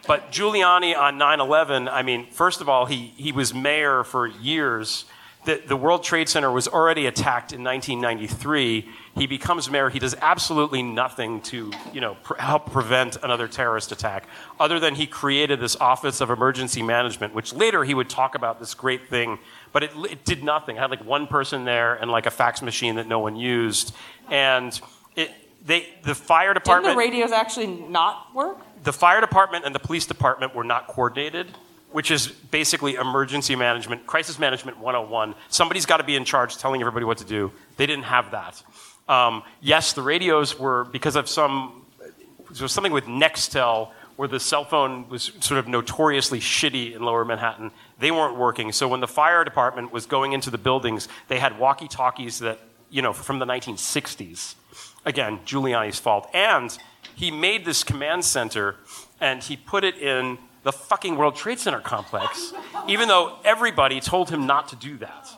but Giuliani on 9 11, I mean, first of all, he, he was mayor for years. The, the World Trade Center was already attacked in 1993. He becomes mayor. He does absolutely nothing to, you know, pr- help prevent another terrorist attack, other than he created this Office of Emergency Management, which later he would talk about this great thing, but it, it did nothing. It had like one person there and like a fax machine that no one used. And it, they, the fire department. Didn't the radios actually not work? the fire department and the police department were not coordinated. Which is basically emergency management, crisis management 101. Somebody's got to be in charge telling everybody what to do. They didn't have that. Um, yes, the radios were, because of some, there was something with Nextel where the cell phone was sort of notoriously shitty in lower Manhattan. They weren't working. So when the fire department was going into the buildings, they had walkie talkies that, you know, from the 1960s. Again, Giuliani's fault. And he made this command center and he put it in the fucking World Trade Center complex, even though everybody told him not to do that.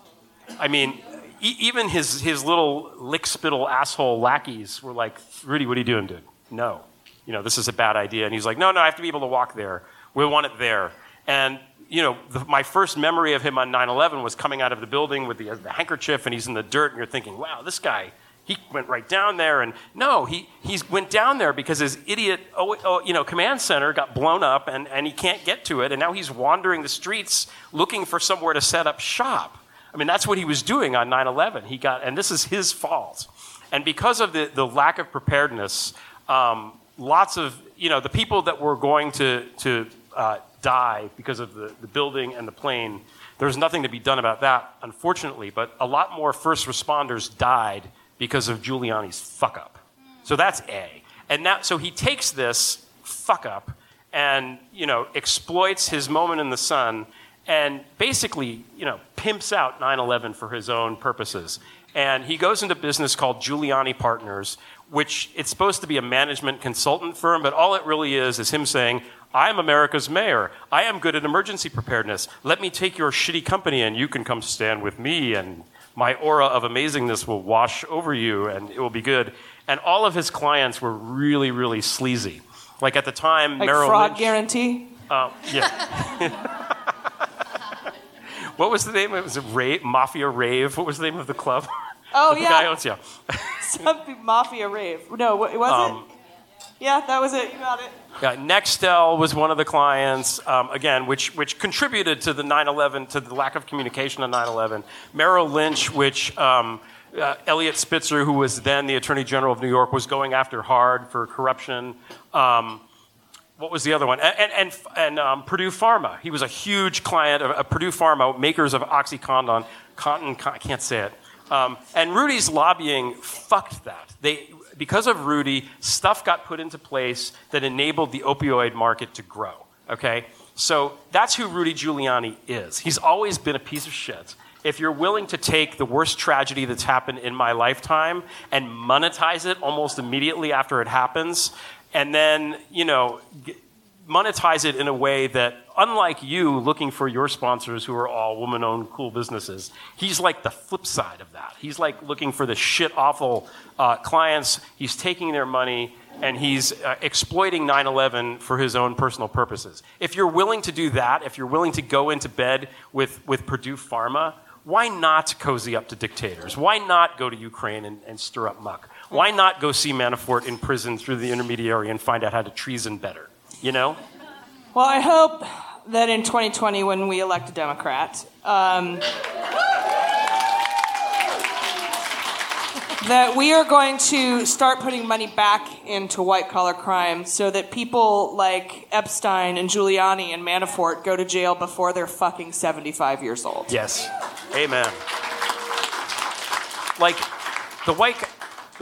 I mean, e- even his, his little lick spittle asshole lackeys were like, Rudy, what are you doing, dude? No. You know, this is a bad idea. And he's like, no, no, I have to be able to walk there. We want it there. And, you know, the, my first memory of him on 9 11 was coming out of the building with the, the handkerchief and he's in the dirt, and you're thinking, wow, this guy, he went right down there. And no, he, he went down there because his idiot oh, oh, you know, command center got blown up and, and he can't get to it. And now he's wandering the streets looking for somewhere to set up shop. I mean, that's what he was doing on 9 11. He got, and this is his fault. And because of the, the lack of preparedness, um, lots of, you know, the people that were going to, to uh, die because of the, the building and the plane, there was nothing to be done about that, unfortunately. But a lot more first responders died because of Giuliani's fuck up. So that's A. And now, so he takes this fuck up and, you know, exploits his moment in the sun and basically, you know, pimps out 9/11 for his own purposes. And he goes into business called Giuliani Partners, which it's supposed to be a management consultant firm, but all it really is is him saying, I am America's mayor. I am good at emergency preparedness. Let me take your shitty company and you can come stand with me and my aura of amazingness will wash over you and it will be good. And all of his clients were really, really sleazy. Like at the time, Like Merrill fraud Lynch. guarantee. Uh, yeah. what was the name? It was Rave, Mafia Rave. What was the name of the club? Oh, The yeah. guy owns- yeah. Something mafia rave. No, what was Um? Yeah, that was it. You got it. Yeah, Nextel was one of the clients, um, again, which, which contributed to the 9/11, to the lack of communication on 9/11. Merrill Lynch, which um, uh, Eliot Spitzer, who was then the Attorney General of New York, was going after hard for corruption. Um, what was the other one? And, and, and, um, Purdue Pharma. He was a huge client of, Purdue Pharma, makers of OxyContin. Contin, I can't say it. Um, and Rudy's lobbying fucked that. They, because of Rudy, stuff got put into place that enabled the opioid market to grow. Okay? So that's who Rudy Giuliani is. He's always been a piece of shit. If you're willing to take the worst tragedy that's happened in my lifetime and monetize it almost immediately after it happens, and then, you know, monetize it in a way that, unlike you looking for your sponsors who are all woman owned cool businesses, he's like the flip side of that. He's like looking for the shit awful uh, clients. He's taking their money and he's uh, exploiting 9 11 for his own personal purposes. If you're willing to do that, if you're willing to go into bed with, with Purdue Pharma, why not cozy up to dictators? Why not go to Ukraine and, and stir up muck? Why not go see Manafort in prison through the intermediary and find out how to treason better? You know? Well, I hope that in 2020, when we elect a Democrat, um, that we are going to start putting money back into white collar crime so that people like Epstein and Giuliani and Manafort go to jail before they're fucking 75 years old. Yes. Amen. Like the white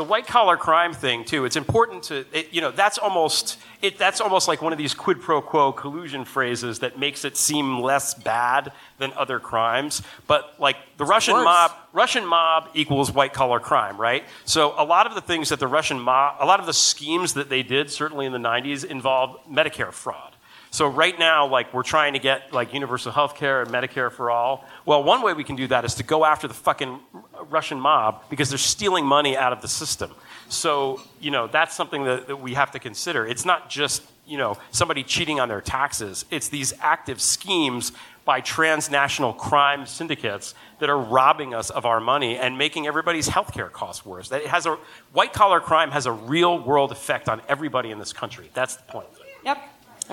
the white collar crime thing too. It's important to it, you know that's almost it, that's almost like one of these quid pro quo collusion phrases that makes it seem less bad than other crimes. But like the Russian worse. mob, Russian mob equals white collar crime, right? So a lot of the things that the Russian mob, a lot of the schemes that they did, certainly in the 90s, involved Medicare fraud. So right now, like we're trying to get like universal health care and Medicare for all. Well, one way we can do that is to go after the fucking Russian mob because they're stealing money out of the system. So, you know, that's something that, that we have to consider. It's not just, you know, somebody cheating on their taxes. It's these active schemes by transnational crime syndicates that are robbing us of our money and making everybody's healthcare costs worse. That it has a white collar crime has a real world effect on everybody in this country. That's the point. Yep,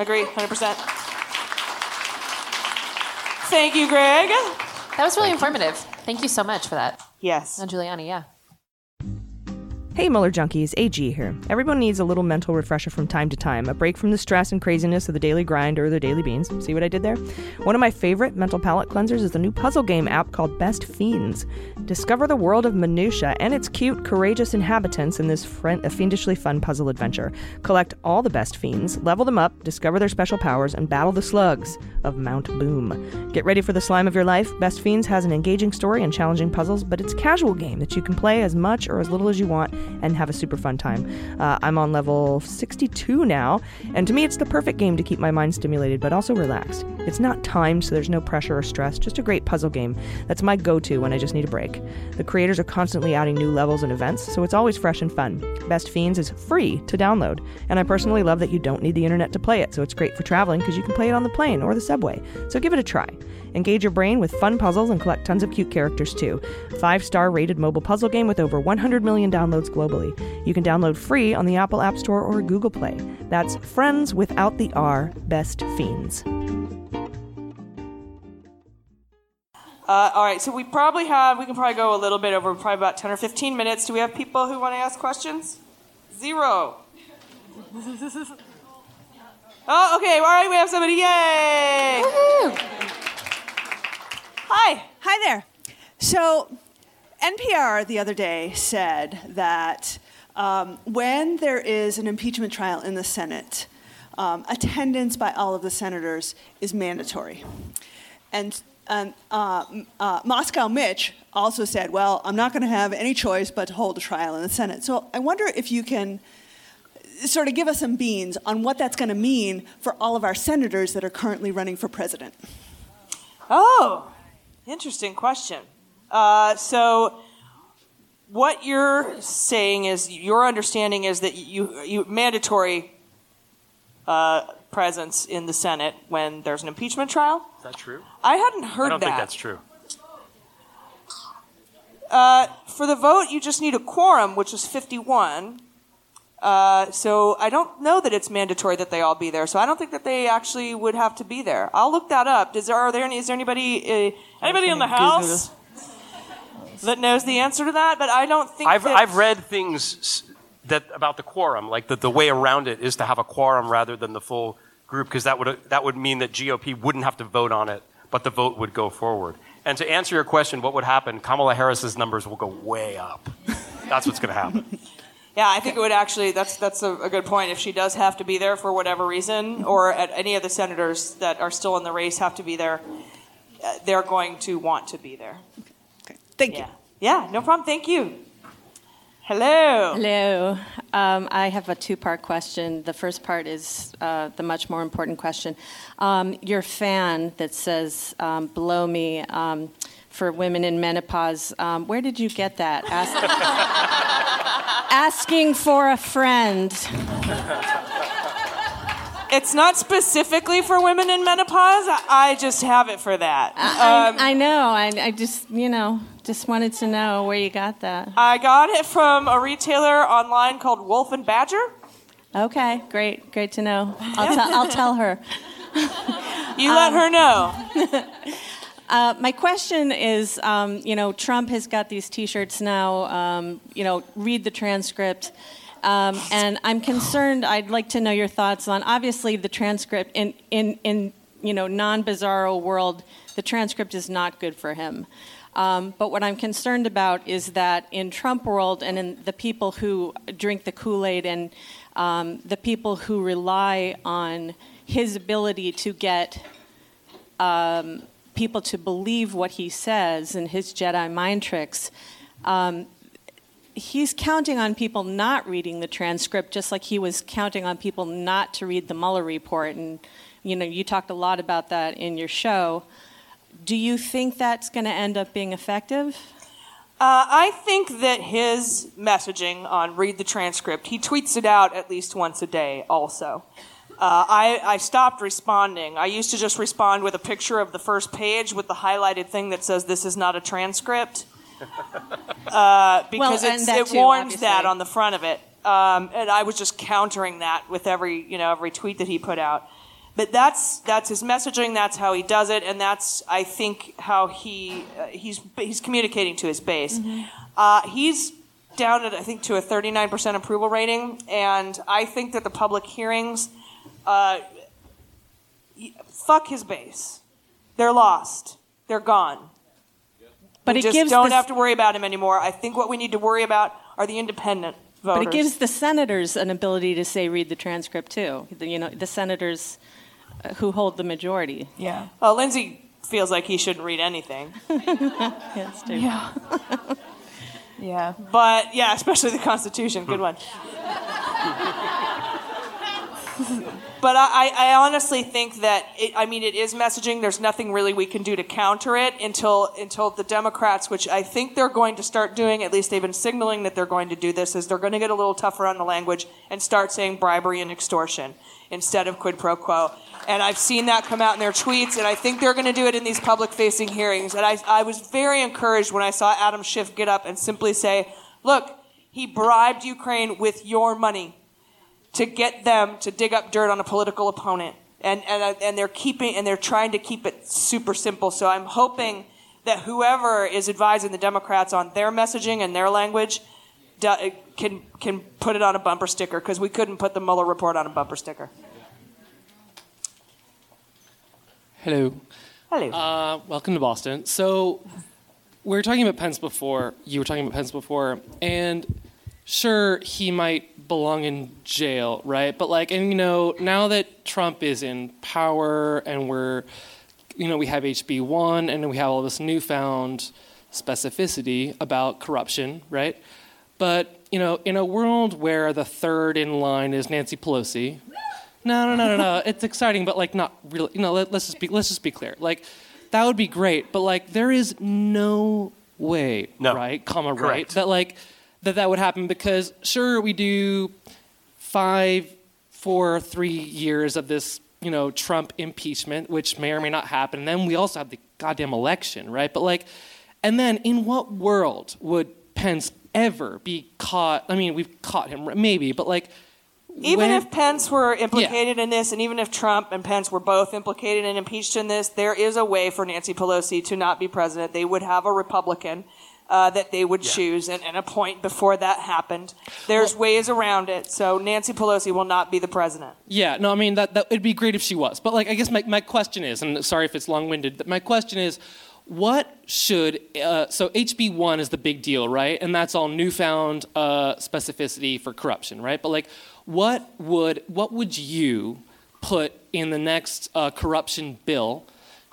agree, 100%. Thank you, Greg. That was really informative. Thank you so much for that. Yes. And Giuliani, yeah. Hey, Mueller Junkies, AG here. Everyone needs a little mental refresher from time to time, a break from the stress and craziness of the daily grind or the daily beans. See what I did there? One of my favorite mental palate cleansers is the new puzzle game app called Best Fiends. Discover the world of minutia and its cute, courageous inhabitants in this fiendishly fun puzzle adventure. Collect all the best fiends, level them up, discover their special powers, and battle the slugs of Mount Boom. Get ready for the slime of your life. Best Fiends has an engaging story and challenging puzzles, but it's a casual game that you can play as much or as little as you want and have a super fun time. Uh, I'm on level 62 now, and to me, it's the perfect game to keep my mind stimulated but also relaxed. It's not timed, so there's no pressure or stress, just a great puzzle game. That's my go to when I just need a break. The creators are constantly adding new levels and events, so it's always fresh and fun. Best Fiends is free to download, and I personally love that you don't need the internet to play it, so it's great for traveling because you can play it on the plane or the subway. So give it a try. Engage your brain with fun puzzles and collect tons of cute characters too. Five star rated mobile puzzle game with over 100 million downloads globally. You can download free on the Apple App Store or Google Play. That's Friends without the R, Best Fiends. Uh, all right, so we probably have, we can probably go a little bit over, probably about 10 or 15 minutes. Do we have people who want to ask questions? Zero. oh, okay, all right, we have somebody. Yay! Hi. Hi there. So, NPR the other day said that um, when there is an impeachment trial in the Senate, um, attendance by all of the senators is mandatory. And, and uh, uh, Moscow Mitch also said, well, I'm not going to have any choice but to hold a trial in the Senate. So I wonder if you can sort of give us some beans on what that's going to mean for all of our senators that are currently running for president. Oh, interesting question. Uh, so, what you're saying is your understanding is that you, you mandatory uh, presence in the Senate when there's an impeachment trial. Is that true? I hadn't heard I don't that. think that's true. Uh, for the vote, you just need a quorum, which is 51. Uh, so I don't know that it's mandatory that they all be there. So I don't think that they actually would have to be there. I'll look that up. Is there are there any, is there anybody uh, anybody in the house that knows the answer to that? But I don't think I've, I've read things that about the quorum, like that the way around it is to have a quorum rather than the full group, because that would that would mean that GOP wouldn't have to vote on it, but the vote would go forward. And to answer your question, what would happen? Kamala Harris's numbers will go way up. That's what's going to happen. Yeah, I think it would actually. That's that's a, a good point. If she does have to be there for whatever reason, or at any of the senators that are still in the race have to be there, uh, they're going to want to be there. Okay. Thank you. Yeah, no problem. Thank you. Hello. Hello. Um, I have a two part question. The first part is uh, the much more important question. Um, your fan that says, um, Blow me um, for women in menopause, um, where did you get that? Ask- asking for a friend. It's not specifically for women in menopause. I, just have it for that. I, Um, I know. I, I just, you know, just wanted to know where you got that. I got it from a retailer online called Wolf and Badger. Okay, great, great to know. I'll, tell I'll tell her. You let her know. Uh, my question is, um, you know, Trump has got these T-shirts now. Um, you know, read the transcript, um, and I'm concerned. I'd like to know your thoughts on obviously the transcript in in in you know non-bizarro world. The transcript is not good for him. Um, but what I'm concerned about is that in Trump world and in the people who drink the Kool-Aid and um, the people who rely on his ability to get um, people to believe what he says and his Jedi mind tricks, um, he's counting on people not reading the transcript, just like he was counting on people not to read the Mueller report. And you know, you talked a lot about that in your show. Do you think that's going to end up being effective? Uh, I think that his messaging on read the transcript, he tweets it out at least once a day also. Uh, I, I stopped responding. I used to just respond with a picture of the first page with the highlighted thing that says this is not a transcript. Uh, because Well, it's, it too, warns obviously. that on the front of it. Um, and I was just countering that with every, you know, every tweet that he put out. But that's that's his messaging. That's how he does it, and that's I think how he uh, he's he's communicating to his base. Uh, he's down at I think to a 39% approval rating, and I think that the public hearings, uh, fuck his base. They're lost. They're gone. But we it just gives don't the- have to worry about him anymore. I think what we need to worry about are the independent voters. But it gives the senators an ability to say, read the transcript too. The- You know, the senators uh, who hold the majority. Yeah. Well, Lindsey feels like he shouldn't read anything. yes, too. Yeah. Yeah. But yeah, especially the Constitution. Good one. but I, I honestly think that it, I mean it is messaging. There's nothing really we can do to counter it until until the Democrats, which I think they're going to start doing. At least they've been signaling that they're going to do this. Is they're going to get a little tougher on the language and start saying bribery and extortion instead of quid pro quo. And I've seen that come out in their tweets, and I think they're going to do it in these public facing hearings. And I, I was very encouraged when I saw Adam Schiff get up and simply say, Look, he bribed Ukraine with your money to get them to dig up dirt on a political opponent. And, and, and they're keeping, and they're trying to keep it super simple. So I'm hoping that whoever is advising the Democrats on their messaging and their language do, can, can put it on a bumper sticker because we couldn't put the Mueller report on a bumper sticker. Hello. Hello. Uh, welcome to Boston. So, we were talking about Pence before. You were talking about Pence before, and sure, he might belong in jail, right? But like, and you know, now that Trump is in power, and we're, you know, we have HB one, and we have all this newfound specificity about corruption, right? But you know, in a world where the third in line is Nancy Pelosi, no, no, no, no, no. It's exciting, but like not really. You know, let, us just be let's just be clear. Like that would be great, but like there is no way, right, comma right, that like that that would happen because sure we do five, four, three years of this, you know, Trump impeachment, which may or may not happen, and then we also have the goddamn election, right? But like, and then in what world would Pence ever be caught? I mean, we've caught him, maybe, but like. Even when- if Pence were implicated in this, and even if Trump and Pence were both implicated and impeached in this, there is a way for Nancy Pelosi to not be president. They would have a Republican uh, that they would choose and, and appoint before that happened. There's ways around it. So Nancy Pelosi will not be the president. Yeah, no, I mean that, that it'd be great if she was. But like I guess my, my question is, and sorry if it's long winded, but my question is, what should uh, so HB one is the big deal, right? And that's all newfound uh, specificity for corruption, right? But like, what would what would you put in the next uh, corruption bill?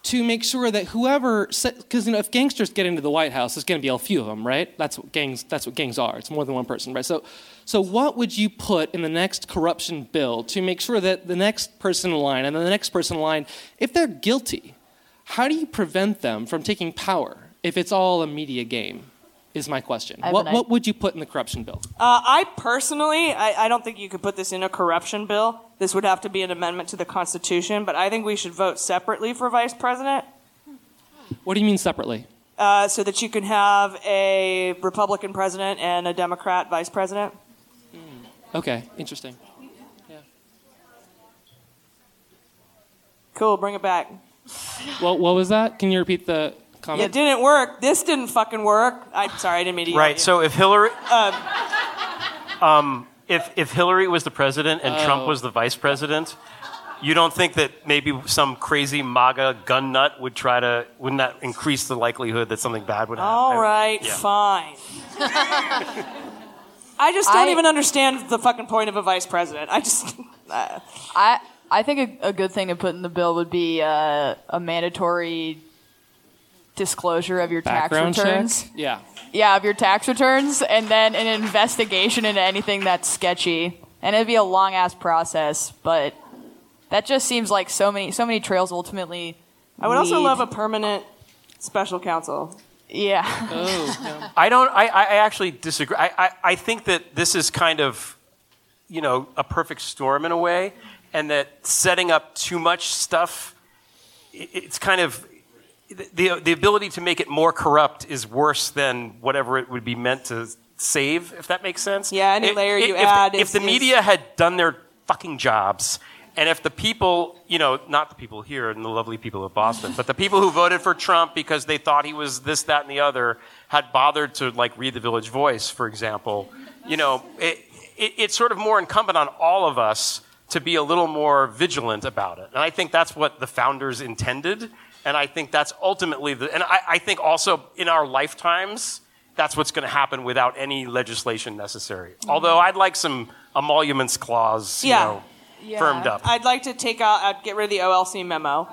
To make sure that whoever, because you know, if gangsters get into the White House, there's going to be a few of them, right? That's what gangs. That's what gangs are. It's more than one person, right? So, so what would you put in the next corruption bill to make sure that the next person in line and then the next person in line, if they're guilty, how do you prevent them from taking power if it's all a media game? Is my question. What, what would you put in the corruption bill? Uh, I personally, I, I don't think you could put this in a corruption bill. This would have to be an amendment to the Constitution, but I think we should vote separately for vice president. What do you mean separately? Uh, so that you can have a Republican president and a Democrat vice president. Okay, interesting. Yeah. Cool, bring it back. Well, what was that? Can you repeat the comment? It didn't work. This didn't fucking work. I'm sorry, I didn't mean to. yell at Right. So if Hillary, Um, um, if if Hillary was the president and Trump Oh. was the vice president, you don't think that maybe some crazy MAGA gun nut would try to? Wouldn't that increase the likelihood that something bad would happen? all right, Yeah. fine. I just don't I- even understand the fucking point of a vice president. I just. Uh, I I think a, a good thing to put in the bill would be uh, a mandatory disclosure of your Background tax returns. check? Yeah. Yeah, of your tax returns, and then an investigation into anything that's sketchy. And it'd be a long ass process, but that just seems like so many so many trails ultimately. I would also lead- love a permanent special counsel. Yeah. Oh. I don't. I, I actually disagree. I, I, I think that this is kind of, you know, a perfect storm in a way, and that setting up too much stuff, i- it's kind of the the ability to make it more corrupt is worse than whatever it would be meant to save. If that makes sense. Yeah, any If- layer if, you if, add If is- the is- media had done their fucking jobs And if the people, you know, not the people here and the lovely people of Boston, but the people who voted for Trump because they thought he was this, that, and the other, had bothered to like read the Village Voice, for example, you know, it, it, it's sort of more incumbent on all of us to be a little more vigilant about it. And I think that's what the founders intended. And I think that's ultimately the, and I, I think also in our lifetimes, that's what's going to happen without any legislation necessary. Although I'd like some emoluments clause, you Yeah. know, firmed up. I'd like to take out, I'd get rid of the OLC memo.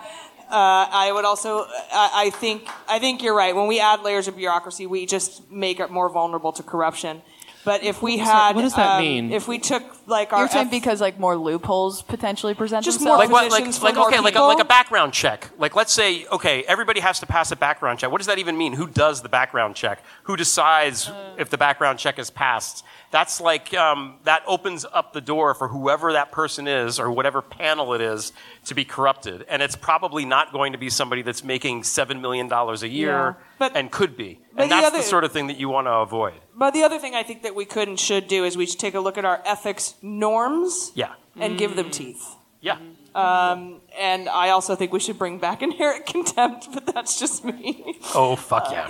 Uh, I would also, I, I think, I think you're right. When we add layers of bureaucracy, we just make it more vulnerable to corruption. But if we What does that- had, what does that um, mean? If we took like our You're saying F- because like more loopholes potentially present Just themselves. more like what? Like, like more okay, like a, like a background check. Like let's say, okay, everybody has to pass a background check. What does that even mean? Who does the background check? Who decides if the background check is passed? That's like um, that opens up the door for whoever that person is or whatever panel it is to be corrupted, and it's probably not going to be somebody that's making seven million dollars a year and could be. but And the that's other- the sort of thing that you want to avoid. But the other thing I think that we could and should do is we should take a look at our ethics norms Yeah. and give them teeth. Yeah. Um, and I also think we should bring back inherent contempt, but that's just me. Oh fuck yeah. Uh,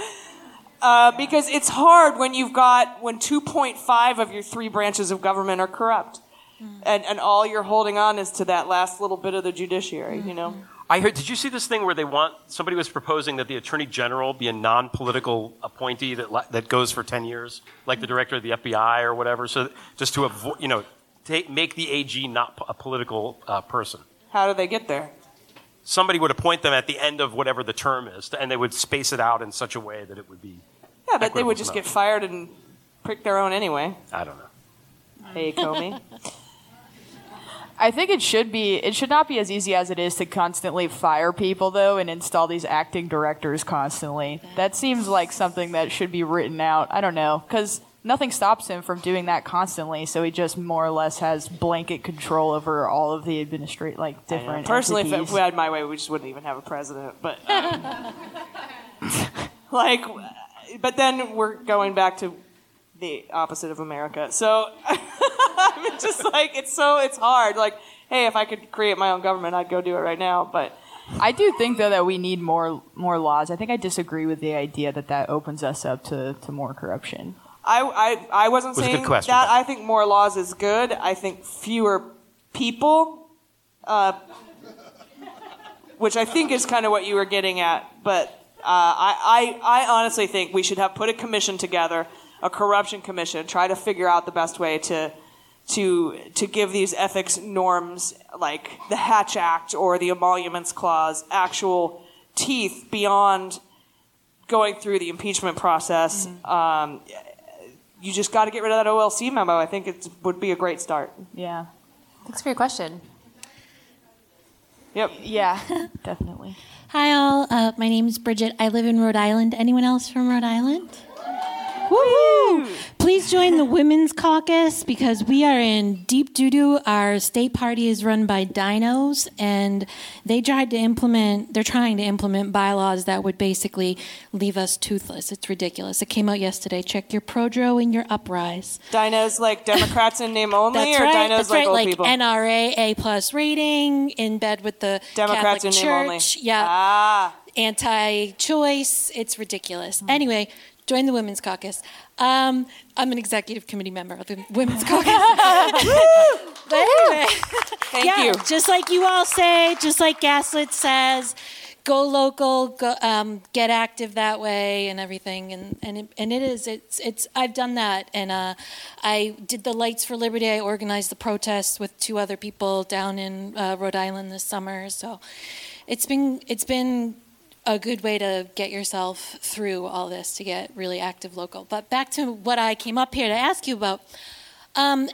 Uh, because it's hard when you've got when 2.5 of your three branches of government are corrupt, mm. and and all you're holding on is to that last little bit of the judiciary. You know. Mm-hmm. I heard. Did you see this thing where they want somebody was proposing that the attorney general be a non-political appointee that that goes for ten years, like the director of the FBI or whatever, so just to avoid, you know, take, make the AG not a political uh, person. How do they get there? Somebody would appoint them at the end of whatever the term is, and they would space it out in such a way that it would be. Yeah, but they would just get fired and prick their own anyway. I don't know. Hey, Comey. I think it should be. It should not be as easy as it is to constantly fire people, though, and install these acting directors constantly. That seems like something that should be written out. I don't know, because nothing stops him from doing that constantly. So he just more or less has blanket control over all of the administrate, like different. Personally, if, if we had my way, we just wouldn't even have a president. But um, like, but then we're going back to the opposite of America. So I'm just like, it's so it's hard. Like, hey, if I could create my own government, I'd go do it right now. But I do think though that we need more more laws. I think I disagree with the idea that that opens us up to, to more corruption. I, I, I wasn't Was saying question, that. I think more laws is good. I think fewer people, uh, which I think is kind of what you were getting at. But uh, I, I, I honestly think we should have put a commission together, a corruption commission, try to figure out the best way to to to give these ethics norms like the Hatch Act or the Emoluments Clause actual teeth beyond going through the impeachment process. Um, you just got to get rid of that OLC memo. I think it would be a great start. Yeah. Thanks for your question. Yep. Yeah, definitely. Hi, all. Uh, my name is Bridget. I live in Rhode Island. Anyone else from Rhode Island? Woo! Please join the Women's Caucus because we are in deep doo doo. Our state party is run by dinos, and they tried to implement, they're trying to implement bylaws that would basically leave us toothless. It's ridiculous. It came out yesterday. Check your ProJo and your Uprise. Dinos like Democrats in name only, That's or right. dinos That's like right. old like people? NRA A plus rating in bed with the Democrats Catholic in name only. Church. Yeah. Ah. Anti-choice. It's ridiculous. Anyway, join the Women's Caucus. Um, I'm an executive committee member of the Women's Caucus. but anyway, Thank yeah, you. Just like you all say, just like Gaslit says. Go local, go, um, get active that way, and everything, and and it, and it is. It's it's. I've done that, and uh, I did the Lights for Liberty. I organized the protest with two other people down in uh, Rhode Island this summer. So, it's been it's been a good way to get yourself through all this to get really active local. But back to what I came up here to ask you about. Um,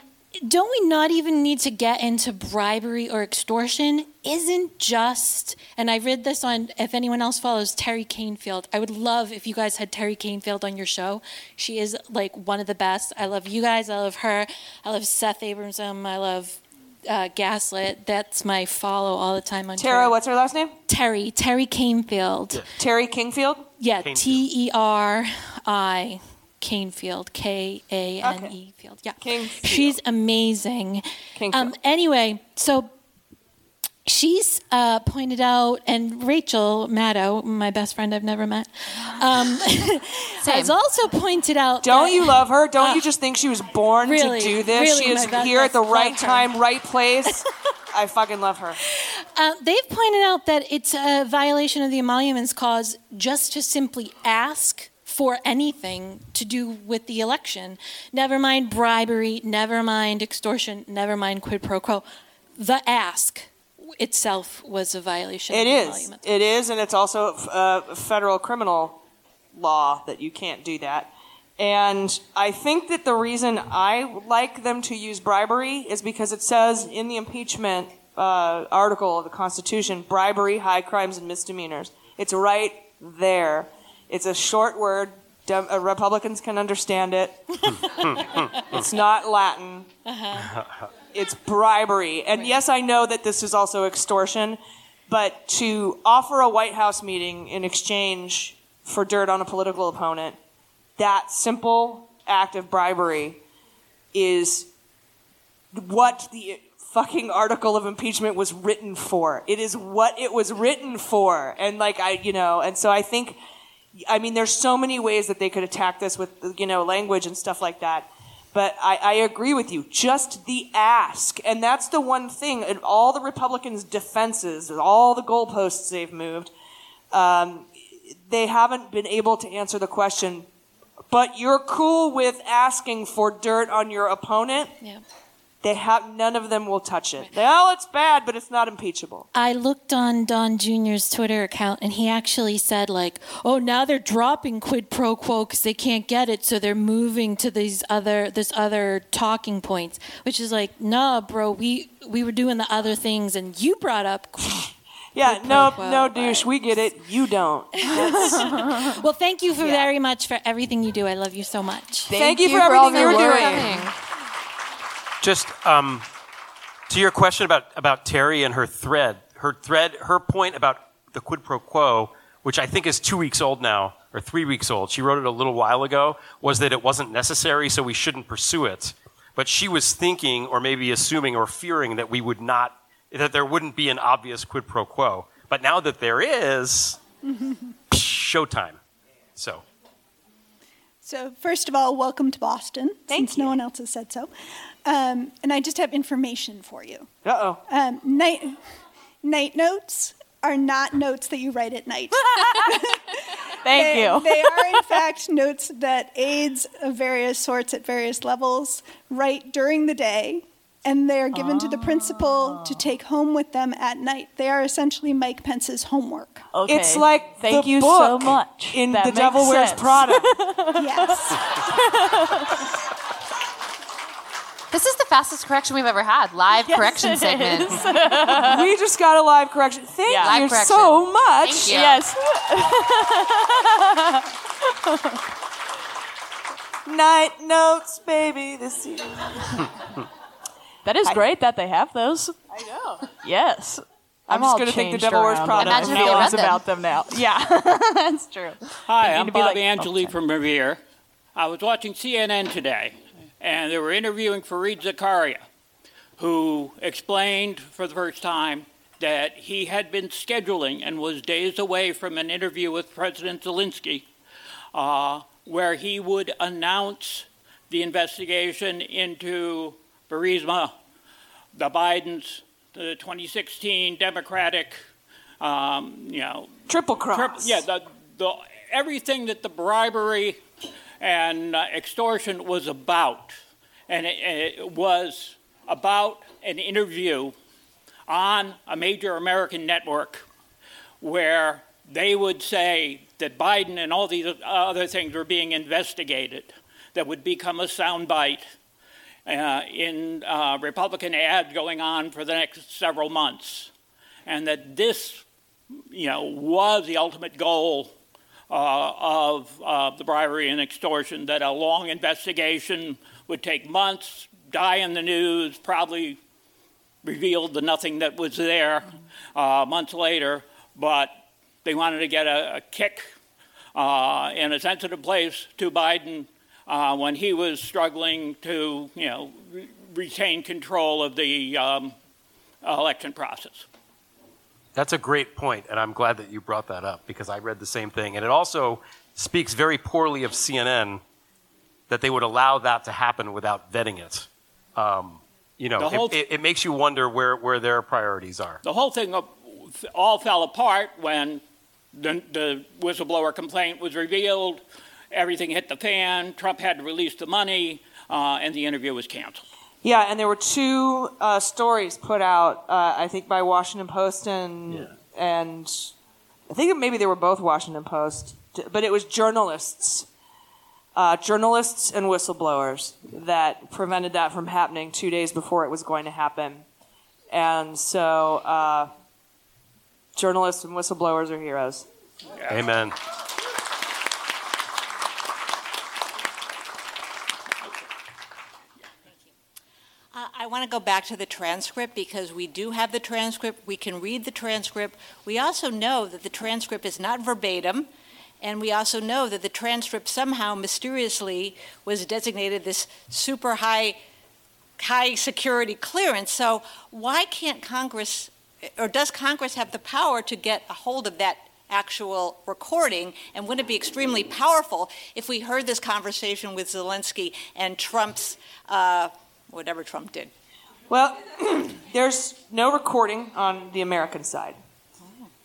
don't we not even need to get into bribery or extortion? Isn't just, and I read this on, if anyone else follows Teri Kanefield, I would love if you guys had Teri Kanefield on your show. She is like one of the best. I love you guys. I love her. I love Seth Abramson. I love uh, Gaslit. That's my follow all the time on Tara, Twitter. what's her last name? Teri. Teri Kanefield. Teri Kingfield? Yeah, Kanefield. T E R I Kanefield, K A N E Field. Yeah, Kingfield. she's amazing. Um, anyway, so she's uh, pointed out, and Rachel Maddow, my best friend I've never met, um, has also pointed out. Don't that- you love her? Don't Uh, you just think she was born really, to do this? really, she is best- here at the right love her. time, right place. I fucking love her. Uh, they've pointed out that it's a violation of the emoluments clause just to simply ask for anything to do with the election. Never mind bribery, never mind extortion, never mind quid pro quo. The ask itself was a violation It of the is. emoluments. It is, and it's also uh, federal criminal law that you can't do that. And I think that the reason I like them to use bribery is because it says in the impeachment uh, article of the Constitution, bribery, high crimes, and misdemeanors. It's right there. It's a short word. Dem- uh, Republicans can understand it. it's not Latin. It's bribery. And yes, I know that this is also extortion, but to offer a White House meeting in exchange for dirt on a political opponent, that simple act of bribery is what the fucking article of impeachment was written for. It is what it was written for. And like I, you know, and so I think I mean there's so many ways that they could attack this with you know language and stuff like that. But I, I agree with you. Just the ask. And that's the one thing in all the Republicans' defenses, all the goalposts they've moved, um, they haven't been able to answer the question, but you're cool with asking for dirt on your opponent? Yeah. They have none of them will touch it. Well, oh, it's bad, but it's not impeachable. I looked on Don Jr.'s Twitter account, and he actually said, like, "Oh, now they're dropping quid pro quo because they can't get it, so they're moving to these other this other talking points." Which is like, "Nah, bro, we we were doing the other things, and you brought up." Yeah, quid no, pro quo, no, douche. We get it. You don't. Well, thank you for very much for everything you do. I love you so much. Thank you for everything you're doing. Just um, to your question about, about Teri and her thread, her thread, her point about the quid pro quo, which I think is two weeks old now, or three weeks old. She wrote it a little while ago, was that it wasn't necessary, so we shouldn't pursue it. But she was thinking, or maybe assuming, or fearing that we would not, that there wouldn't be an obvious quid pro quo. But now that there is, showtime. So. So, first of all, welcome to Boston, since no one else has said so. Um, and I just have information for you. Uh oh. Um, night, night notes are not notes that you write at night. Thank They- you. They are, in fact, notes that aides of various sorts at various levels write during the day, and they are given to the principal to oh. take home with them at night. They are essentially Mike Pence's homework. Okay. It's like Thank the you book so much. in That The makes Devil Wears. Prada. yes. This is the fastest correction we've ever had. Live Yes, correction segment. we just got a live correction. Thank Yeah. You correction. so much. Thank you. Yes. Night notes, baby. This evening. That is great that they have those. I know. Yes. I'm I'm, just gonna think The Devil Wears around Prada. on Imagine my if they feelings read them. about them now. Yeah, that's true. Hi, I'm to be Bobby like, Angeli from Revere. I was watching CNN today, and they were interviewing Fareed Zakaria, who explained for the first time that he had been scheduling and was days away from an interview with President Zelensky, uh, where he would announce the investigation into Burisma, the Bidens, the 2016 Democratic, um, you know, triple cross. yeah, the, the everything that the bribery and uh, extortion was about, and it, it was about an interview on a major American network where they would say that Biden and all these other things were being investigated, that would become a soundbite uh, in uh, Republican ads going on for the next several months, and that this, you know, was the ultimate goal uh, of uh, the bribery and extortion. That a long investigation would take months, die in the news, probably revealed the nothing that was there uh, months later, but they wanted to get a, a kick uh, in a sensitive place to Biden uh, when he was struggling to, you know, re- retain control of the um, election process. That's a great point, and I'm glad that you brought that up because I read the same thing. And it also speaks very poorly of CNN that they would allow that to happen without vetting it. Um, you know, it, it, it makes you wonder where, where their priorities are. The whole thing all fell apart when the, the whistleblower complaint was revealed. Everything hit the fan. Trump had to release the money, uh, and the interview was canceled. Yeah, and there were two uh, stories put out, uh, I think by Washington Post and and I think maybe they were both Washington Post, but it was journalists, uh, journalists and whistleblowers that prevented that from happening two days before it was going to happen, and so uh, journalists and whistleblowers are heroes. Amen. Want to go back to the transcript because we do have the transcript. We can read the transcript. We also know that the transcript is not verbatim, and we also know that the transcript somehow mysteriously was designated this super high, high security clearance. So why can't Congress, or does Congress have the power to get a hold of that actual recording? And wouldn't it be extremely powerful if we heard this conversation with Zelensky and Trump's, uh, whatever Trump did? Well, there's no recording on the American side.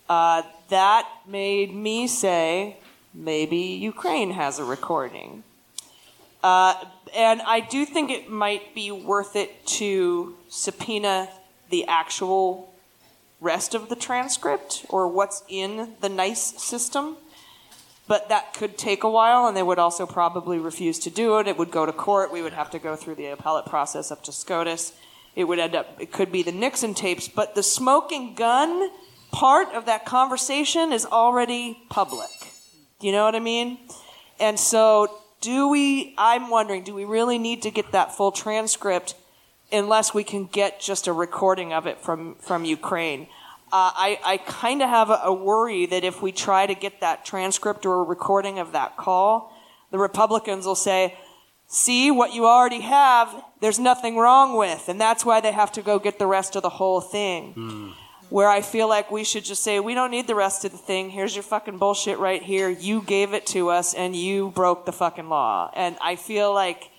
Uh, that made me say maybe Ukraine has a recording. Uh, and I do think it might be worth it to subpoena the actual rest of the transcript or what's in the NICE system. But that could take a while, and they would also probably refuse to do it. It would go to court. We would have to go through the appellate process up to SCOTUS. It would end up, it could be the Nixon tapes, but the smoking gun part of that conversation is already public. You know what I mean? And so, do we, I'm wondering, do we really need to get that full transcript unless we can get just a recording of it from, from Ukraine? Uh, I, I kind of have a, a worry that if we try to get that transcript or a recording of that call, the Republicans will say, see what you already have, there's nothing wrong with. And that's why they have to go get the rest of the whole thing. Hmm. Where I feel like we should just say, we don't need the rest of the thing. Here's your fucking bullshit right here. You gave it to us and you broke the fucking law. And I feel like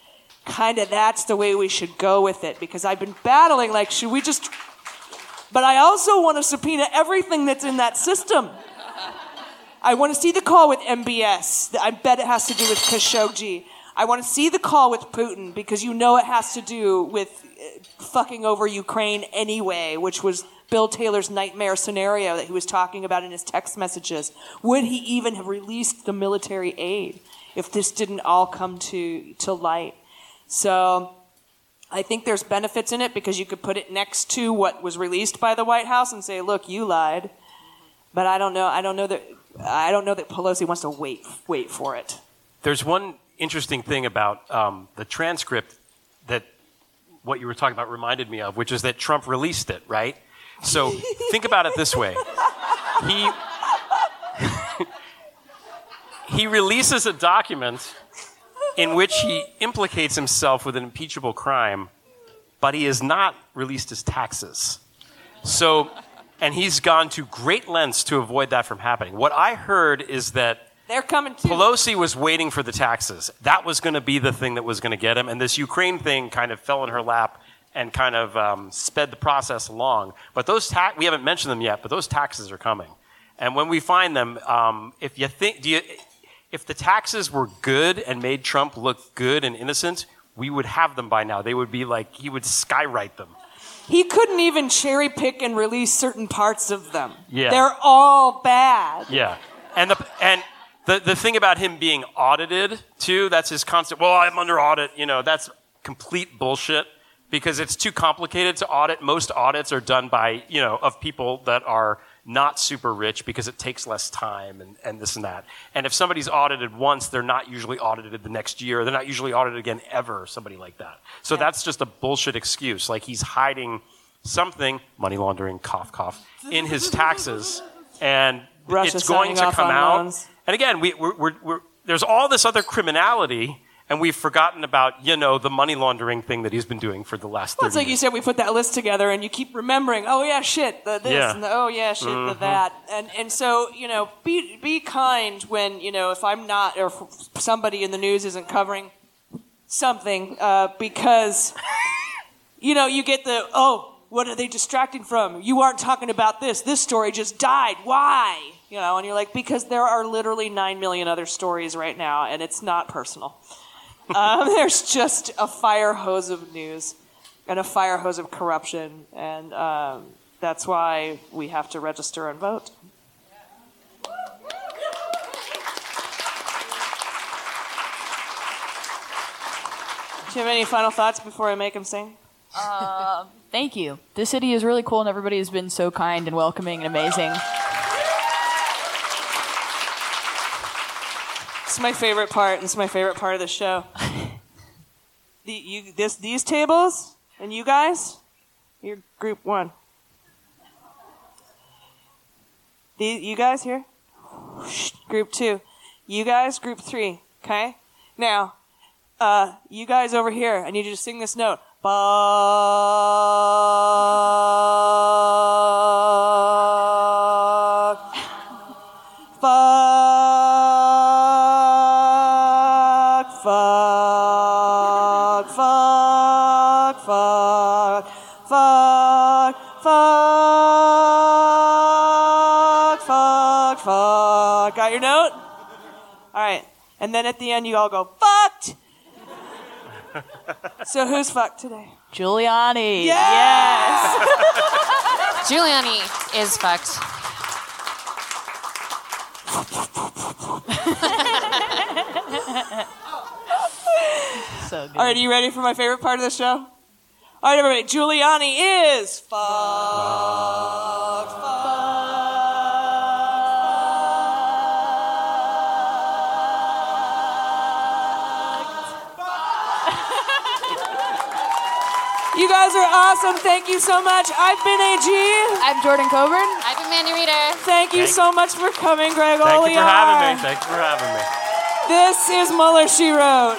kind of that's the way we should go with it because I've been battling like, should we just. But I also want to subpoena everything that's in that system. I want to see the call with MBS. I bet it has to do with Khashoggi. I want to see the call with Putin because you know it has to do with uh, fucking over Ukraine anyway, which was Bill Taylor's nightmare scenario that he was talking about in his text messages. Would he even have released the military aid if this didn't all come to, to light? So I think there's benefits in it because you could put it next to what was released by the White House and say, look, you lied. But I don't know. I don't know that. I don't know that Pelosi wants to wait wait for it. There's one interesting thing about um, the transcript that what you were talking about reminded me of, which is that Trump released it, right? So think about it this way. He he releases a document in which he implicates himself with an impeachable crime, but he has not released his taxes. So and he's gone to great lengths to avoid that from happening. What I heard is that They're coming too. Pelosi was waiting for the taxes. That was going to be the thing that was going to get him. And this Ukraine thing kind of fell in her lap and kind of um, sped the process along. But those tax, we haven't mentioned them yet, but those taxes are coming. And when we find them, um, if you think, do you, if the taxes were good and made Trump look good and innocent, we would have them by now. They would be like, he would skywrite them. He couldn't even cherry pick and release certain parts of them. Yeah. They're all bad. Yeah. And the and the, the thing about him being audited too, that's his constant well, I'm under audit, you know, that's complete bullshit because it's too complicated to audit. Most audits are done by, you know, of people that are not super rich because it takes less time and, and this and that. And if somebody's audited once, they're not usually audited the next year. They're not usually audited again ever, somebody like that. So that's just a bullshit excuse. Like he's hiding something, money laundering, cough, cough, in his taxes. And Russia it's going to come out. loans. And again, we, we're, we're, we're, there's all this other criminality, and we've forgotten about, you know, the money laundering thing that he's been doing for the last Well, 30 it's like you said, we put that list together, and you keep remembering. Oh yeah, shit, the this, Yeah. and the oh yeah, shit, the Mhm. that, and and so you know, be be kind when you know if I'm not or if somebody in the news isn't covering something uh, because you know you get the oh what are they distracting from? You aren't talking about this. This story just died. Why? You know, and you're like because there are literally nine million other stories right now, and it's not personal. um, there's just a fire hose of news and a fire hose of corruption, and um, that's why we have to register and vote. Do you have any final thoughts before I make him sing? Uh, thank you. This city is really cool, and everybody has been so kind and welcoming and amazing. It's my favorite part, and it's my favorite part of the show. the, you, this, these tables, and you guys, you're group one. The, you guys here? Group two. You guys, group three. Okay? Now, uh, you guys over here, I need you to sing this note. Fuck. And then at the end, you all go, fucked. So who's fucked today? Giuliani. Yes. Giuliani is fucked. so good. All right, are you ready for my favorite part of the show? All right, everybody. Giuliani is fucked. You guys are awesome. Thank you so much. I've been AG. I'm Jordan Coburn. I've been Mandy Reeder. Thank you Thank- so much for coming, Greg Thank you for having me. Thank you for having me. This is Mueller, She Wrote.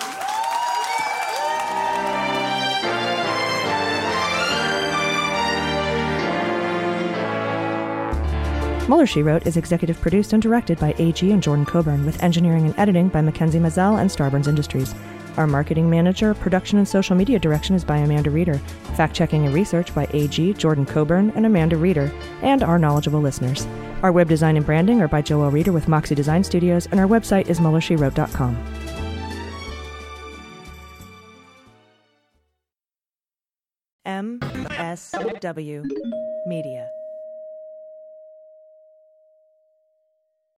Mueller, She Wrote is executive produced and directed by AG and Jordan Coburn, with engineering and editing by Mackenzie Mazzell and Starburns Industries. Our marketing manager, production, and social media direction is by Amanda Reeder. Fact checking and research by AG, Jordan Coburn, and Amanda Reeder, and our knowledgeable listeners. Our web design and branding are by Joel Reeder with Moxie Design Studios, and our website is MuellerSheWrote.com. MSW Media.